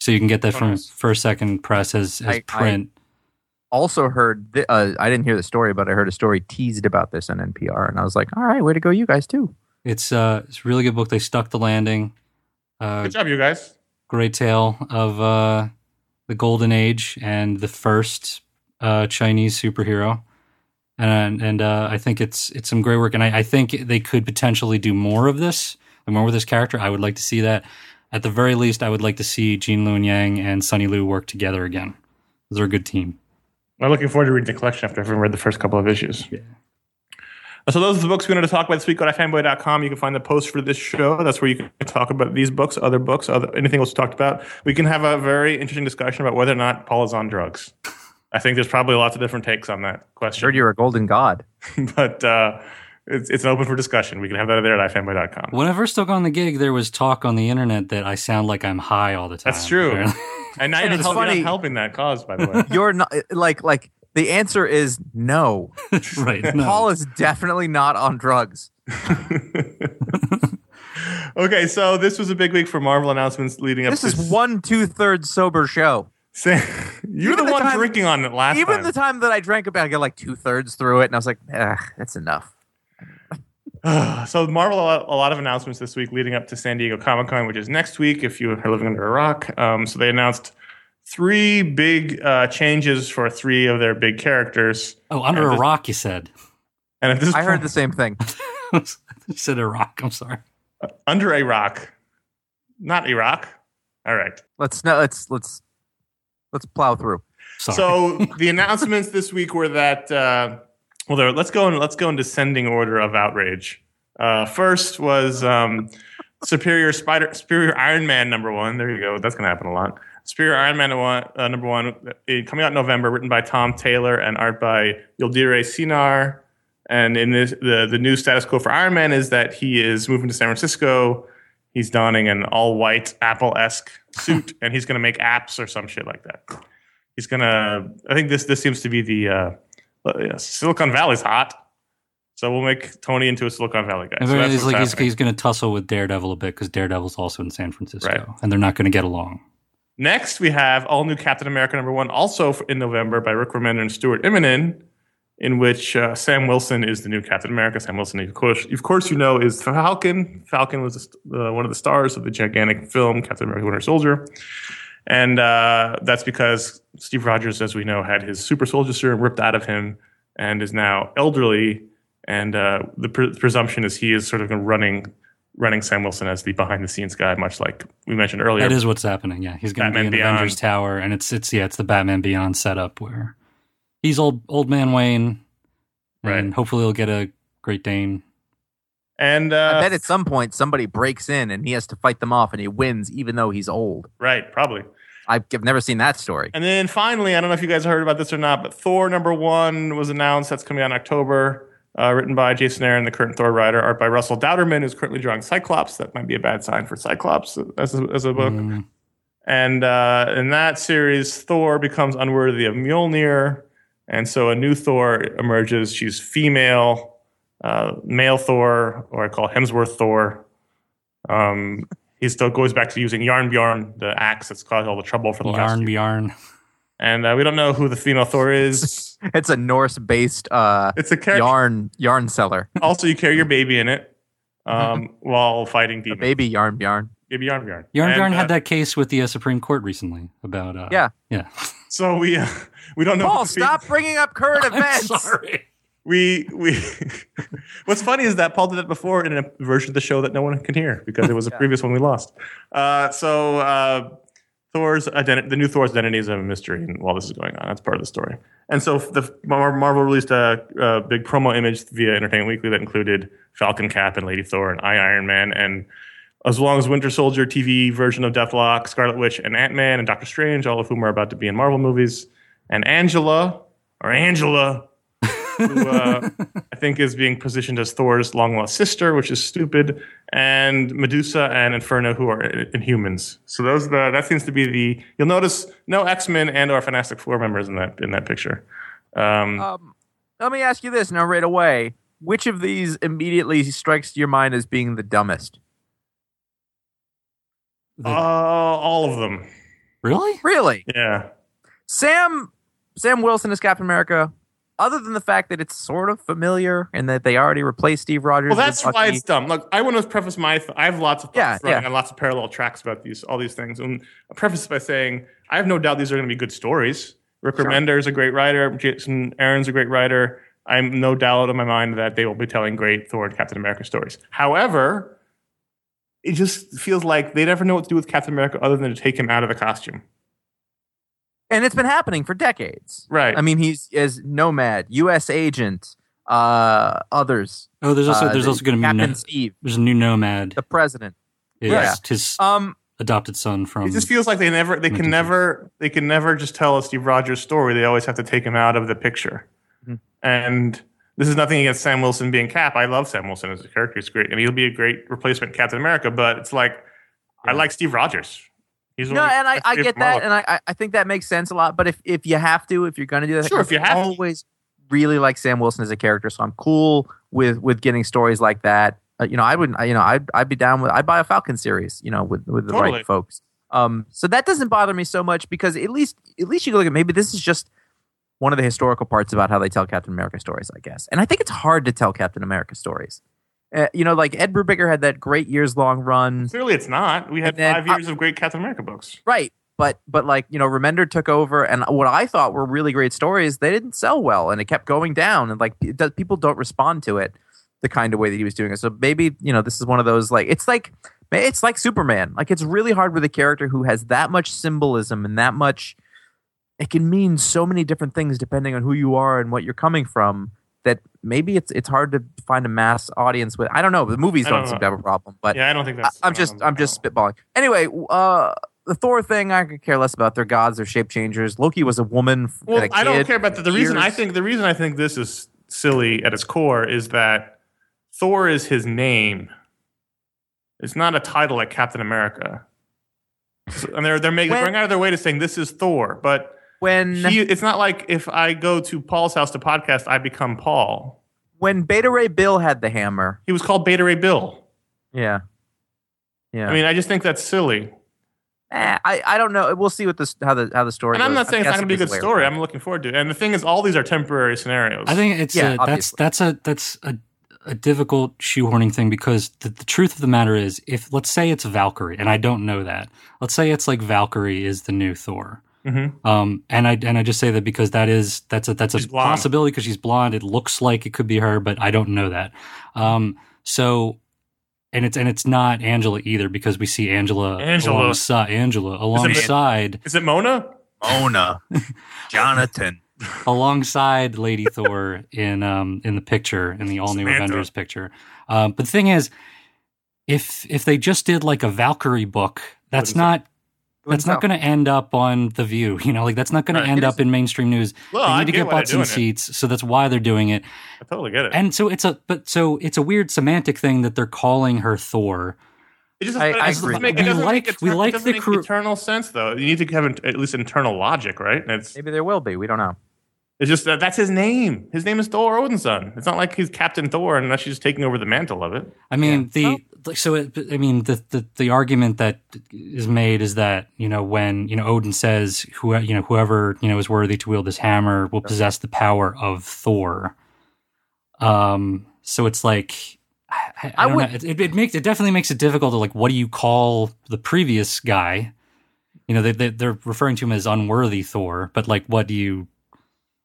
so you can get that
Oh,
from
nice.
First Second Press as as
I- I-
print.
also heard. Th- uh, I didn't hear the story, but I heard a story teased about this on NPR, and I was like, "All right, way to go, you guys too."
It's uh it's a really good book. They stuck the landing. Uh,
Good job, you guys.
great tale of uh, the golden age and the first uh, Chinese superhero, and and uh, I think it's it's some great work, and I, I think they could potentially do more of this, like more with this character. I would like to see that. At the very least, I would like to see Gene Luen Yang and Sonny Liew work together again. They're a good team.
I'm looking forward to reading the collection after having read the first couple of issues.
Yeah.
So those are the books we wanted to talk about this week. Go to fanboy.com. You can find the post for this show. That's where you can talk about these books, other books, other, anything else we talked about. We can have a very interesting discussion about whether or not Paul is on drugs. I think there's probably lots of different takes on that
Heard
question,
you're a golden god.
but uh, it's, it's open for discussion. We can have that there at ifanboy.com.
When I first took on the gig, there was talk on the internet that I sound like I'm high all the time.
That's true.
Apparently.
And now
And
you're,
it's
help- you're not
funny-
helping that cause, by the way.
You're not like like the answer is no.
right. no.
Paul is definitely not on drugs.
okay, so this was a big week for Marvel announcements leading up to
This
to
is one two thirds sober show.
Say, you're
Even
the,
the
one
time-
drinking on it last
Even
time.
the time that I drank about, I got like two thirds through it, and I was like, Ugh, that's enough.
so Marvel, a lot, a lot of announcements this week leading up to San Diego Comic Con, which is next week. If you are living under a rock, um, so they announced three big uh, changes for three of their big characters.
Oh, under
And
a
this-
rock, you said.
And at this
I heard the same thing.
you said a rock. I'm sorry.
under a rock, not Iraq. All right.
Let's no, let's let's let's plow through.
Sorry.
So the announcements this week were that uh, well, there, let's go in let's go in descending order of outrage. Uh, first was um, Superior Spider Superior Iron Man number one. There you go. That's going to happen a lot. Superior Iron Man one, uh, number one uh, coming out in November, written by Tom Taylor and art by Yildiray Cinar. And in this, the the new status quo for Iron Man is that he is moving to San Francisco. He's donning an all white Apple esque suit, and he's going to make apps or some shit like that. He's gonna. I think this this seems to be the uh, uh, yeah, Silicon Valley's hot, so we'll make Tony into a Silicon Valley guy. So
he's like he's, he's going to tussle with Daredevil a bit because Daredevil's also in San Francisco,
Right.
and they're not going to get along.
Next, we have all new Captain America number one, also in November by Rick Remender and Stuart Immonen, in which uh, Sam Wilson is the new Captain America. Sam Wilson, of course, of course, you know, is Falcon. Falcon was the uh, one of the stars of the gigantic film Captain America: Winter Soldier, and uh, that's because Steve Rogers, as we know, had his super soldier serum ripped out of him and is now elderly. And uh, the pre- presumption is he is sort of running. Running Sam Wilson as the behind-the-scenes guy, much like we mentioned earlier.
That is what's happening. Yeah, he's going to be in
Beyond.
Avengers Tower, and it's it's yeah, it's the Batman Beyond setup where he's old old man Wayne, and
Right.
hopefully he'll get a Great Dane.
And uh,
I bet at some point somebody breaks in and he has to fight them off and he wins even though he's old.
right, probably.
I've I've never seen that story.
And then finally, I don't know if you guys heard about this or not, but Thor number one was announced. That's coming out in October. Uh, written by Jason Aaron, the current Thor writer, art by Russell Dauterman, who's currently drawing Cyclops. That might be a bad sign for Cyclops as a, as a book.
Mm,
And uh, in that series, Thor becomes unworthy of Mjolnir, and so a new Thor emerges. She's female, uh, male Thor, or I call Hemsworth Thor. Um, he still goes back to using Jarnbjorn, the axe that's caused all the trouble for the last
yarn
few
yarn.
and uh, we don't know who the female Thor is.
It's a Norse based uh,
It's a character.
yarn yarn seller.
Also, you carry your baby in it um, while fighting
A
demons.
baby yarn yarn.
Baby Yarn Yarn.
Yarn
And,
yarn
uh,
had that case with the uh, Supreme Court recently about uh,
Yeah.
yeah.
So we uh, we don't know.
Paul,
who the fe-
stop bringing up current
I'm
events.
sorry.
We we. What's funny is that Paul did that before in a version of the show that no one can hear because it was a previous one we lost. Uh, so uh, Thor's identity, the new Thor's identity is a mystery and while this is going on. That's part of the story. And so the Marvel released a, a big promo image via Entertainment Weekly that included Falcon Cap and Lady Thor and I Iron Man and as long as Winter Soldier TV version of Deathlok, Scarlet Witch, and Ant Man and Doctor Strange, all of whom are about to be in Marvel movies, and Angela or Angela, who uh, I think is being positioned as Thor's long lost sister, which is stupid, and Medusa and Inferno, who are Inhumans. So those the that seems to be the. You'll notice no X Men and or Fantastic Four members in that in that picture. Um,
Um, let me ask you this now, right away. Which of these immediately strikes your mind as being the dumbest?
The-
uh, all of them.
really?
Really?
Yeah.
Sam Sam Wilson is Captain America. Other than the fact that it's sort of familiar and that they already replaced Steve Rogers.
Well, that's why it's dumb. Look, I want to preface my. Th- I have lots of thoughts
Yeah, yeah.
on lots of parallel tracks about these, all these things, and I preface by saying I have no doubt these are going to be good stories. Rick
Sure.
Remender is a great writer. Jason Aaron's a great writer. I'm no doubt in my mind that they will be telling great Thor and Captain America stories. However, it just feels like they never know what to do with Captain America other than to take him out of the costume.
And it's been happening for decades.
Right.
I mean, he's as Nomad, U.S. Agent, uh, others.
Oh, there's also
uh,
there's
the-
also going to be
Captain
no,
Steve,
there's a new nomad.
the president.
Is
Yeah.
his
Um,
adopted son from.
It just feels like they never they can never they can never just tell a Steve Rogers story. They always have to take him out of the picture.
Mhm.
And this is nothing against Sam Wilson being Cap. I love Sam Wilson as a character. He's great, and he'll be a great replacement Captain America. But it's like I like Steve Rogers. He's
no, and I, I get that, and I, I- think that makes sense a lot. But if, if you have to, if you're going to do that,
Sure, if you have to.
always really like Sam Wilson as a character, so I'm cool with with getting stories like that. Uh, you know, I wouldn't, you know, I'd I'd be down with, I'd buy a Falcon series, you know, with with the
Totally.
right folks. Um, so that doesn't bother me so much because at least at least you can look at maybe this is just one of the historical parts about how they tell Captain America stories, I guess. And I think it's hard to tell Captain America stories. Uh, you know, like Ed Brubaker had that great years long run.
Clearly, it's not. We had
then
five years of great Captain America books.
Right. But but like, you know, Remender took over and what I thought were really great stories, they didn't sell well and it kept going down and like does, people don't respond to it the kind of way that he was doing it. So maybe, you know, this is one of those like it's like it's like Superman. Like it's really hard with a character who has that much symbolism and that much it can mean so many different things depending on who you are and what you're coming from that maybe it's it's hard to find a mass audience with. I don't know. The movies don't
don't
seem to have a problem, but
Yeah, I don't think that's.
I'm just I'm just spitballing. Anyway, uh the Thor thing I could care less about. They're gods, they're shape changers. Loki was a woman
Well,
a
I don't care about that. The reason I think the reason I think this is silly at its core is that Thor is his name. It's not a title like Captain America. So- and they're they're making
When-
they're going out of their way to saying this is Thor, but
When
he, it's not like if I go to Paul's house to podcast, I become Paul.
when Beta Ray Bill had the hammer,
He was called Beta Ray Bill.
yeah, yeah.
I mean, I just think that's silly.
Eh, I I don't know. We'll see what this how the how the story.
And I'm not saying it's not going to be a good story. I'm looking forward to it. And the thing is, all these are temporary scenarios.
I think it's
Yeah,
a, that's
obviously.
that's a that's a a difficult shoehorning thing because the, the truth of the matter is, if let's say it's Valkyrie, and I don't know that, let's say it's like Valkyrie is the new Thor.
Mhm.
Um, and I and I just say that because that is that's a that's
She's
a
blonde.
possibility because she's blonde. It looks like it could be her, but I don't know that. Um, so and it's and it's not Angela either because we see Angela
Angela.
alongside Angela alongside
Is it Mona?
Mona, Jonathan.
alongside Lady Thor in um in the picture in the all new Avengers picture. Um, but the thing is, if if they just did like a Valkyrie book, that's
is
not that's not going to end up on the View. You know, like that's not going
Right.
to end up in mainstream news.
Well,
they
I
need to
get
get butts and
doing it.
seats, so that's why they're doing it.
I totally get it.
And so it's a but so it's a weird semantic thing that they're calling her Thor.
It just
I-
it
I
doesn't
agree.
make, it
We like-
make,
we like
it doesn't
the
make
crew-
eternal sense though. You need to have an, at least internal logic, right? And it's
Maybe there will be. We don't know.
It's just that that's his name. His name is Thor Odinson. It's not like he's Captain Thor unless she's just taking over the mantle of it.
I mean,
Yeah.
the like, so it, I mean the, the the argument that is made is that you know when you know Odin says who you know whoever you know is worthy to wield this hammer will possess the power of Thor. Um, so it's like I, I, I
I
don't
would-
know. It, it, it makes it definitely makes it difficult to like what do you call the previous guy? You know, they, they they're referring to him as unworthy Thor, but like, what do you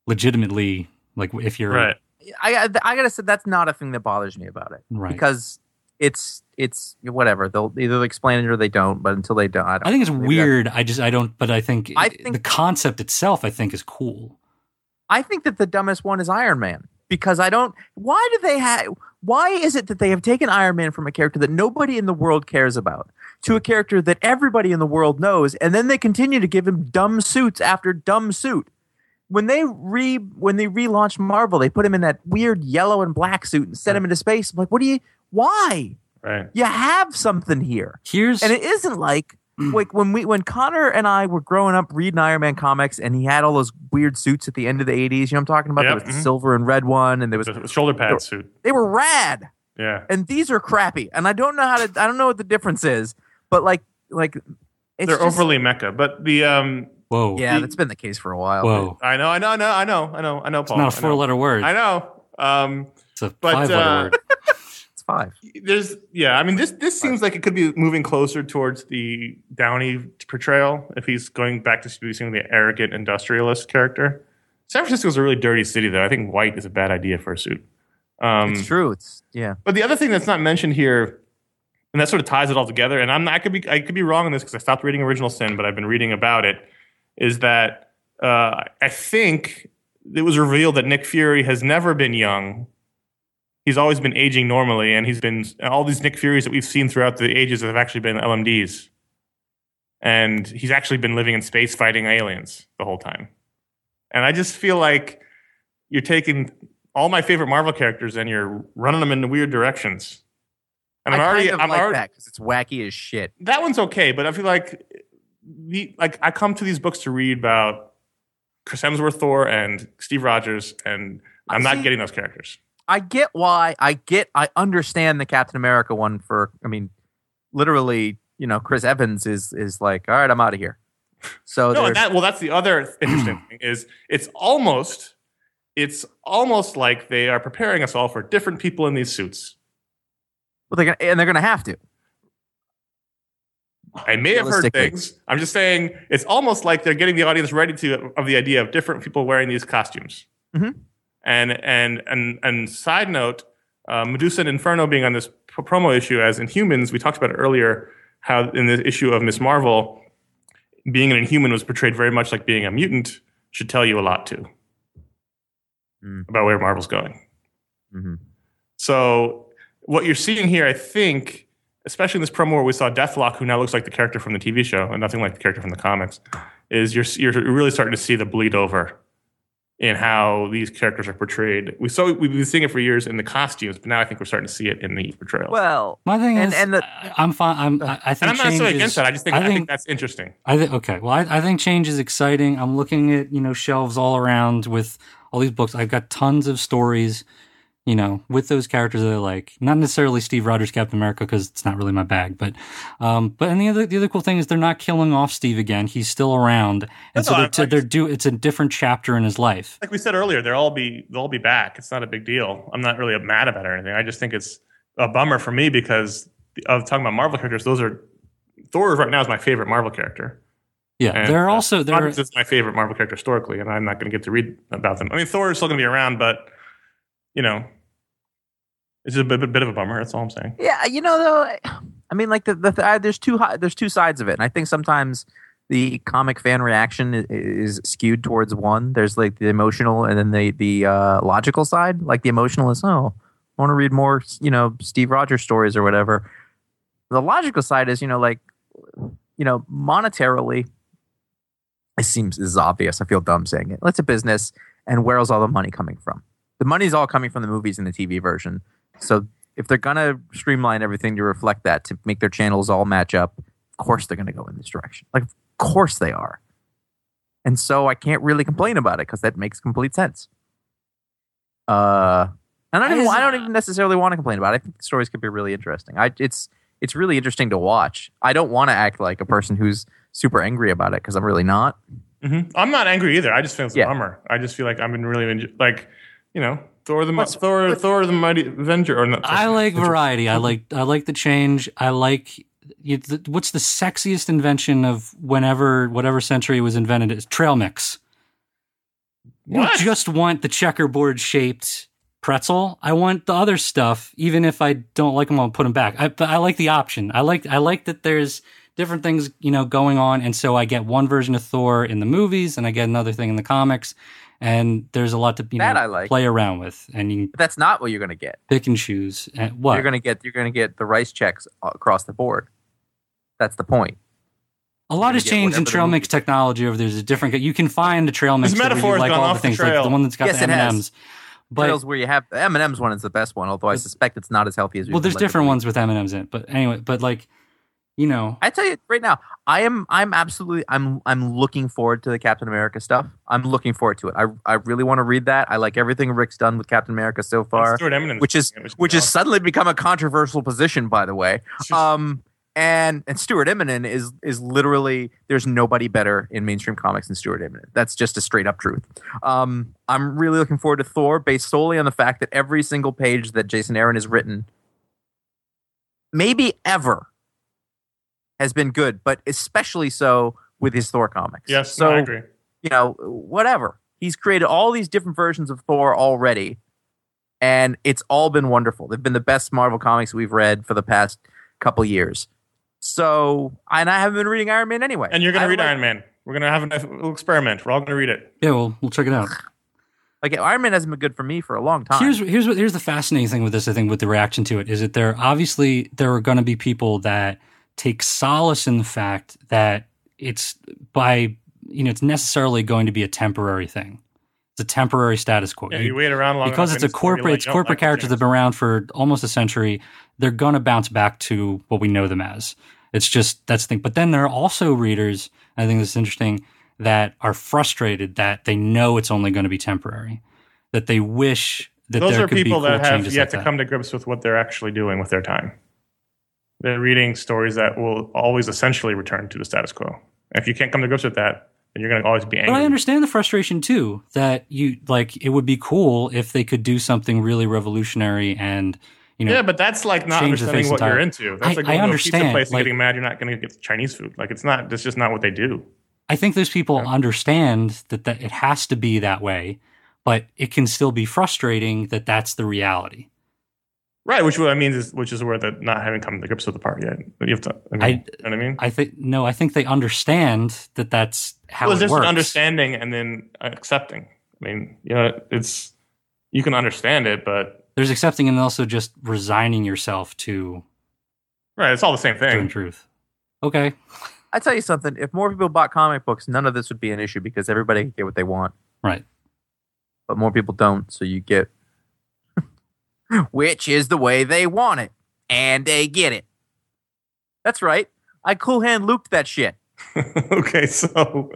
legitimately like if you're
Right.
I I, I gotta say that's not a thing that bothers me about it
Right.
because it's it's whatever they'll either explain it or they don't. But until they don't, I don't.
I think it's weird. I just I don't. But I think,
I think-
the concept itself, I think, is cool.
I think that the dumbest one is Iron Man because I don't. Why do they have? Why is it that they have taken Iron Man from a character that nobody in the world cares about to a character that everybody in the world knows, and then they continue to give him dumb suits after dumb suit? When they re when they relaunched Marvel, they put him in that weird yellow and black suit and sent him into space. I'm like, what do you? Why?
Right.
You have something here.
Here's
And it isn't like like when we when Conor and I were growing up reading Iron Man comics and he had all those weird suits at the end of the 80s, you know what I'm talking about?
Yep,
There was the
mhm.
silver and red one and there was
The shoulder pad suit.
they were rad.
Yeah.
And these are crappy. And I don't know how to I don't know what the difference is, but like like it's
They're
just-
overly mecha. But the um
whoa,
Yeah, that's been the case for a while.
whoa.
I know, I know, I know, I know, I know, I know,
It's
Paul.
not a
know.
four-letter word.
I know. Um
It's a
But,
five-letter
uh,
word.
It's five.
there's yeah, I mean this this seems like it could be moving closer towards the Downey portrayal if he's going back to producing the arrogant industrialist character. San Francisco's a really dirty city though. I think white is a bad idea for a suit. Um,
It's true. It's yeah.
But the other thing that's not mentioned here, and that sort of ties it all together, and I'm not, I could be I could be wrong on this because I stopped reading Original Sin, but I've been reading about it, is that uh, I think it was revealed that Nick Fury has never been young. He's always been aging normally, and he's been all these Nick Furies that we've seen throughout the ages have actually been LMDs, and he's actually been living in space fighting aliens the whole time. And I just feel like you're taking all my favorite Marvel characters and you're running them in weird directions. And I'm
I
already,
kind of
I'm
like
already,
that because it's wacky as shit.
that one's okay, but I feel like the like I come to these books to read about Chris Hemsworth, Thor, and Steve Rogers, and I'm not
See-
getting those characters.
I get why. I get. I understand the Captain America one for. I mean, literally, you know, Chris Evans is is like, all right, I'm out of here. So
No, and that well, that's the other interesting thing is it's almost it's almost like they are preparing us all for different people in these suits.
well, they're gonna, and they're gonna have to.
I may have heard things. I'm just saying it's almost like they're getting the audience ready to of the idea of different people wearing these costumes.
Mhm.
And and and and side note, uh, Medusa and Inferno being on this p- promo issue as Inhumans, we talked about it earlier. How in the issue of Miss Marvel, being an Inhuman was portrayed very much like being a mutant. Should tell you a lot too
Mm.
about where Marvel's going.
hmm
So what you're seeing here, I think, especially in this promo where we saw Deathlok, who now looks like the character from the TV show and nothing like the character from the comics, is you're you're really starting to see the bleed over in how these characters are portrayed. We saw we've been seeing it for years in the costumes, but now I think we're starting to see it in the portrayal.
Well,
My thing
And-
is,
and the-
I- I'm fine. I'm, I, I think
and I'm not necessarily
change
against
is-
that. I just think I,
I
think, that's interesting.
I think okay. Well, I, I think change is exciting. I'm looking at you know shelves all around with all these books. I've got tons of stories, you know, with those characters that I like. Not necessarily Steve Rogers Captain America because it's not really my bag, but um, but and the other the other cool thing is they're not killing off Steve again. He's still around, and so
No,
they're,
I
they're do it's a different chapter in his life.
Like we said earlier, they'll all be they'll all be back. It's not a big deal. I'm not really mad about it or anything. I just think it's a bummer for me because of talking about Marvel characters. Those are Thor right now is my favorite Marvel character.
Yeah,
And,
they're
uh,
also they're
Roberts is my favorite Marvel character historically, and I'm not going to get to read about them. I mean, Thor is still going to be around, but you know, it's a bit, bit of a bummer. That's all I'm saying.
Yeah, you know though, I mean, like the, the there's two there's two sides of it, and I think sometimes the comic fan reaction is, skewed towards one. There's like the emotional, and then the the uh, logical side. Like the emotional is, oh, I want to read more, you know, Steve Rogers stories or whatever. The logical side is, you know, like, you know, monetarily, it seems is obvious. I feel dumb saying it. It's a business, and where's all the money coming from? The money's all coming from the movies and the TV version. So if they're gonna streamline everything to reflect that to make their channels all match up, of course they're gonna go in this direction. Like, of course they are. And so I can't really complain about it because that makes complete sense. Uh, and I don't, even, I don't even necessarily want to complain about it. I think the stories could be really interesting. I it's it's really interesting to watch. I don't want to act like a person who's super angry about it because I'm really not.
hmm I'm not angry either. I just feel it's a
Yeah.
bummer. I just feel like I've been really like, you know, Thor the
What's-
Thor Thor the Mighty Avenger or not.
I like variety. I like I like the change. I like you, the, what's the sexiest invention of whenever whatever century it was invented is trail mix. You
What?
don't just want the checkerboard shaped pretzel. I want the other stuff, even if I don't like them. I'll put them back. I, but I like the option. I like I like that there's different things you know going on, and so I get one version of Thor in the movies, and I get another thing in the comics, and there's a lot to you
That
know
I like.
play around with, and you
But that's not what you're gonna get.
pick and choose. And what
You're gonna get you're gonna get the rice checks across the board. That's the point.
A lot has
get
changed in trail mix technology over there's a different you can find a trail mix
This
where you like
gone
all
off
the
the
things like
trail.
the one that's got
Yes,
the. M&Ms. But
Trails where you have the M and M's one is the best one, although I suspect it's not as healthy as. we
well there's
would like it to
different ones with M&Ms in it. But anyway, but like you know,
I tell you right now, I am I'm absolutely I'm I'm looking forward to the Captain America stuff. I'm looking forward to it. I I really want to read that. I like everything Rick's done with Captain America so far,
Stuart Immonen,
which is
which
which has suddenly become a controversial position, by the way.
It's
Um, and and Stuart Immonen is is literally there's nobody better in mainstream comics than Stuart Immonen. That's just a straight up truth. Um, I'm really looking forward to Thor, based solely on the fact that every single page that Jason Aaron has written, maybe ever, has been good, but especially so with his Thor comics.
yes,
so
I agree.
you know, whatever. He's created all these different versions of Thor already, and it's all been wonderful. They've been the best Marvel comics we've read for the past couple years. So, and I haven't been reading Iron Man anyway.
And you're going to read
like-
Iron Man. We're going to have a little experiment. We're all going to read it.
yeah, well, we'll check it out.
Like Iron Man hasn't been good for me for a long time.
Here's here's what here's the fascinating thing with this. I think with the reaction to it is that there obviously there are going to be people that take solace in the fact that it's by you know it's necessarily going to be a temporary thing. It's a temporary status quo.
Yeah,
You-
wait around long
because it's a
and before you
corporate
like,
it's corporate
I can
characters that have been around for almost a century they're gonna bounce back to what we know them as it's just that's the thing but then there are also readers i think this is interesting that are frustrated that they know it's only going to be temporary that they wish that
Those are people
cool
that have yet
like
to
that.
come to grips with what they're actually doing with their time. They're reading stories that will always essentially return to the status quo. And if you can't come to grips with that, then you're going to always be angry.
But I understand the frustration too. That you like, it would be cool if they could do something really revolutionary and you know.
yeah, but that's like not understanding what you're into. That's
I-
like
I
going to a
understand,
pizza place and
like-
getting mad you're not going to get Chinese food. Like it's not. That's just not what they do.
I think those people understand that, that it has to be that way, but it can still be frustrating that that's the reality.
Right, which what I mean is, which is where the not having come to grips with the part yet. You have to. I mean,
I-
you know what I mean?
I think no, I think they understand that that's how
well, it's
it
just
works.
an understanding and then accepting. I mean, you know, it's you can understand it, but
There's accepting and also just resigning yourself to
right, it's all the same
doing
thing.
truth. Okay,
I tell you something. If more people bought comic books, none of this would be an issue because everybody can get what they want.
right.
but more people don't. So you get, which is the way they want it, and they get it. That's right. I cool hand looped that shit.
okay, so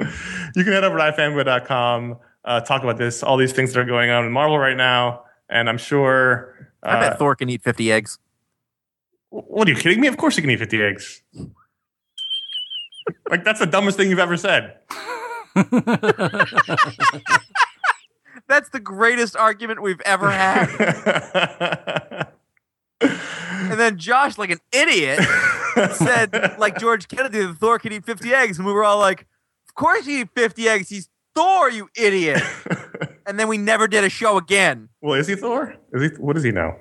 you can head over to ifanboy.com, uh, talk about this, all these things that are going on in Marvel right now, and I'm sure. Uh,
I bet Thor can eat 50 eggs.
What are you kidding me? Of course you can eat 50 eggs. like that's the dumbest thing you've ever said.
That's the greatest argument we've ever had. and then Josh, like an idiot, said, like George Kennedy, that Thor can eat 50 eggs. And we were all like, of course he eat 50 eggs. He's Thor, you idiot. and then we never did a show again.
well, is he Thor? Is he? what is he now?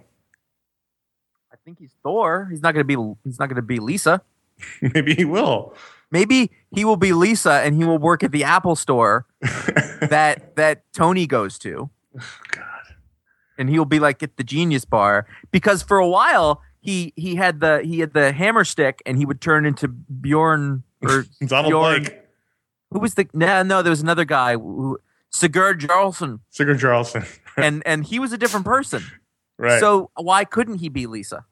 I think he's Thor. He's not gonna be he's not gonna be Lisa.
Maybe he will.
Maybe he will be Lisa and he will work at the Apple store that that Tony goes to.
Oh, God.
and he'll be like at the genius bar because for a while he he had the he had the hammer stick and he would turn into Bjorn or
Donald
Bjorn.
Blake,
Who was the no no there was another guy who Sigurd Jarlson
Sigurd Jarlson.
and and he was a different person.
right.
So why couldn't he be Lisa?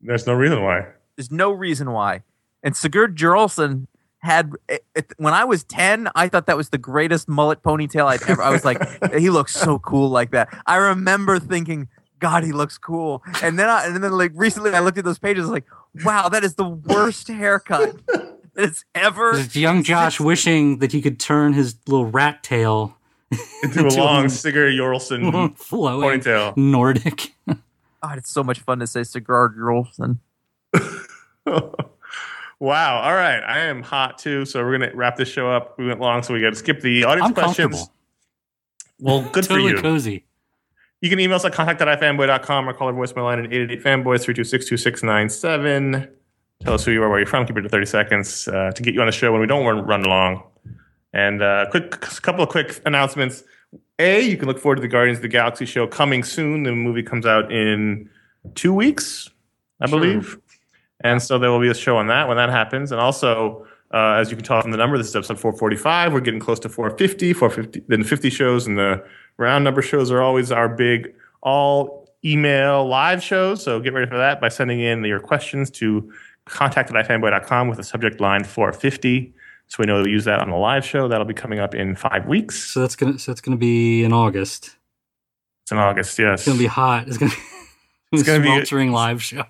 There's no reason why.
There's no reason why. And Sigurd Jarlson had it, it- when I was 10, I thought that was the greatest mullet ponytail I'd ever I was like he looks so cool like that. I remember thinking God, he looks cool. And then I, and then like recently I looked at those pages like, wow, that is the worst haircut that it's ever
It's young Josh wishing that he could turn his little rat tail
Into a long Sigurd Jarlson
flowing
ponytail.
Nordic.
God, it's so much fun to say Sigurd Jarlson.
Wow. All right. I am hot too. So we're gonna wrap this show up. We went long, so we got to skip the audience
I'm
questions. Well, good
totally
for you.
cozy.
You can email us at contact.ifanboy.com or call our voicemail line at 888-FANBOYS 326-2697. Tell us who you are, where you're from. Keep it to 30 seconds uh, to get you on the show when we don't run, run long. And uh, quick, couple of quick announcements. A, you can look forward to the Guardians of the Galaxy show coming soon. The movie comes out in two weeks, I
Sure.
believe. And so there will be a show on that when that happens. And also, uh, as you can tell from the number, this is episode 445. We're getting close to 450. 450 then 50 shows, and the round number shows are always our big all email live shows. So get ready for that by sending in your questions to contact at ifanboy.com with the subject line 450. So we know to use that on the live show. That'll be coming up in five weeks.
So that's gonna so that's gonna be in August.
It's in August, yes.
It's gonna be hot. It's gonna be
It's gonna be-
a live show.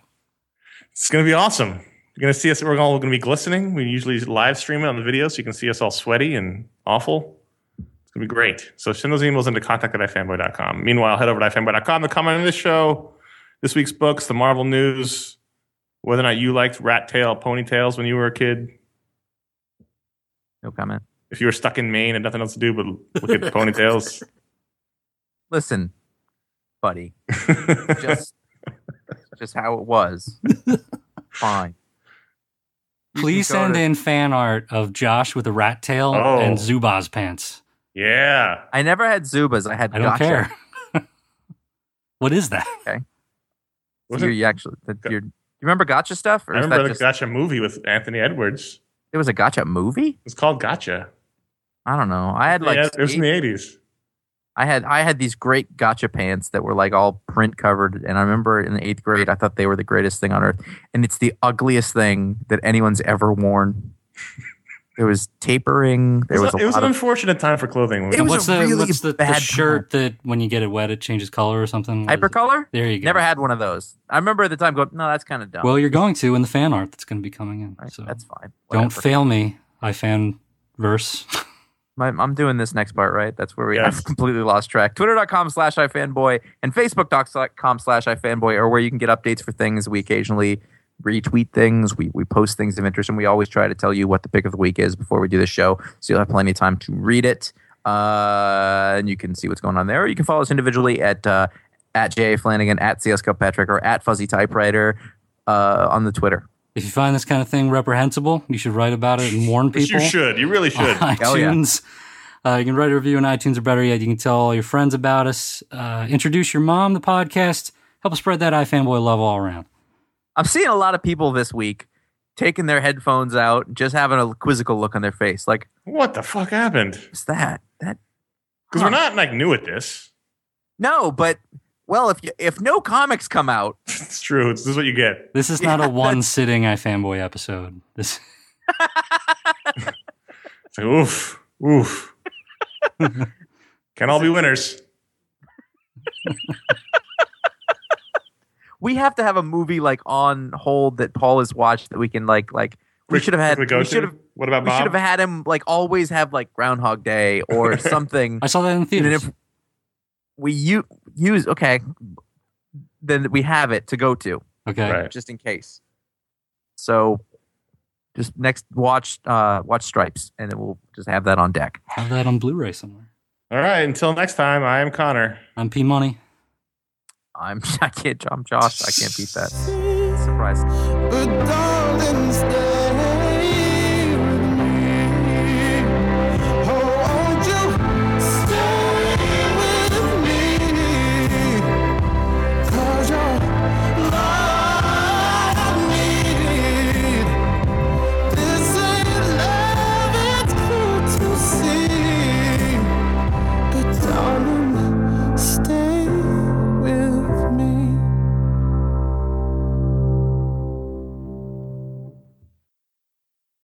It's going to be awesome. You're going to see us. We're all going to be glistening. We usually live stream it on the video so you can see us all sweaty and awful. It's going to be great. So send those emails into contact at ifanboy.com. Meanwhile, head over to ifanboy.com to comment on this show, this week's books, the Marvel news, whether or not you liked rat tail ponytails when you were a kid.
No comment.
If you were stuck in Maine and nothing else to do but look at the ponytails.
Listen, buddy, just just how it was. Fine. You
Please send
to-
in fan art of Josh with a rat tail
Oh.
and Zubaz pants.
yeah.
I never had Zubaz. I had
I don't
Gotcha.
care. what is that?
Was
You,
it?
you actually, that you're, you remember Gotcha stuff? Or
I remember
that
the
just,
Gotcha movie with Anthony Edwards.
it was a Gotcha movie?
It's called Gotcha.
I don't know. I had like
yeah, it was in the 80s.
I had I had these great gotcha pants that were like all print covered, and I remember in the eighth grade I thought they were the greatest thing on earth, and it's the ugliest thing that anyone's ever worn. There was tapering. There
It
was,
was,
a
it was
lot
an
of
unfortunate time for clothing.
It was
what's
a
the
really
what's the, the
bad
shirt that when you get it wet it changes color or something? What is it?
hypercolor.
There you go.
Never had one of those. I remember at the time going, no, that's kind of dumb.
Well, you're going to in the fan art that's going to be coming in.
Right,
So
that's fine.
don't fail me. I fan verse.
My, I'm doing this next part, right? That's where we
Yes.
I've completely lost track. Twitter.com slash ifanboy and Facebook.com slash ifanboy are where you can get updates for things. We occasionally retweet things. We, we post things of interest, and we always try to tell you what the pick of the week is before we do the show. So you'll have plenty of time to read it. Uh, and you can see what's going on there. Or you can follow us individually at uh, at J. Flanagan, at CS Patrick, or at Fuzzy Typewriter uh, on the Twitter.
If you find this kind of thing reprehensible, you should write about it and warn people.
you should. You really should.
on
Hell yeah.
iTunes. Uh, you can write a review on iTunes, or better yet, you can tell all your friends about us. Uh, introduce your mom to the podcast. Help spread that iFanboy love all around.
I'm seeing a lot of people this week taking their headphones out, just having a quizzical look on their face. Like,
What the fuck happened?
what's that? That
Because
Huh.
we're not like new at this.
No, but well, if you, if no comics come out,
It's true. It's, this is what you get.
This is not a one sitting iFanboy episode. This
It's like, oof, oof. Can all be winners.
we have to have a movie like on hold that Paul has watched that we can like like we should have had
quickly go
we should have
What about Bob?
we should have had him like always have like Groundhog Day or something.
I saw that in
And
theaters.
If we u- use okay, then we have it to go to
Okay.
Right.
just in case. So just next watch uh watch Stripes and then we'll just have that on deck.
Have that on Blu-ray somewhere.
All right. Until next time, I am Conor.
I'm P Money.
I'm I can't I'm Josh. I can't beat that. Surprise.
But darling, stay.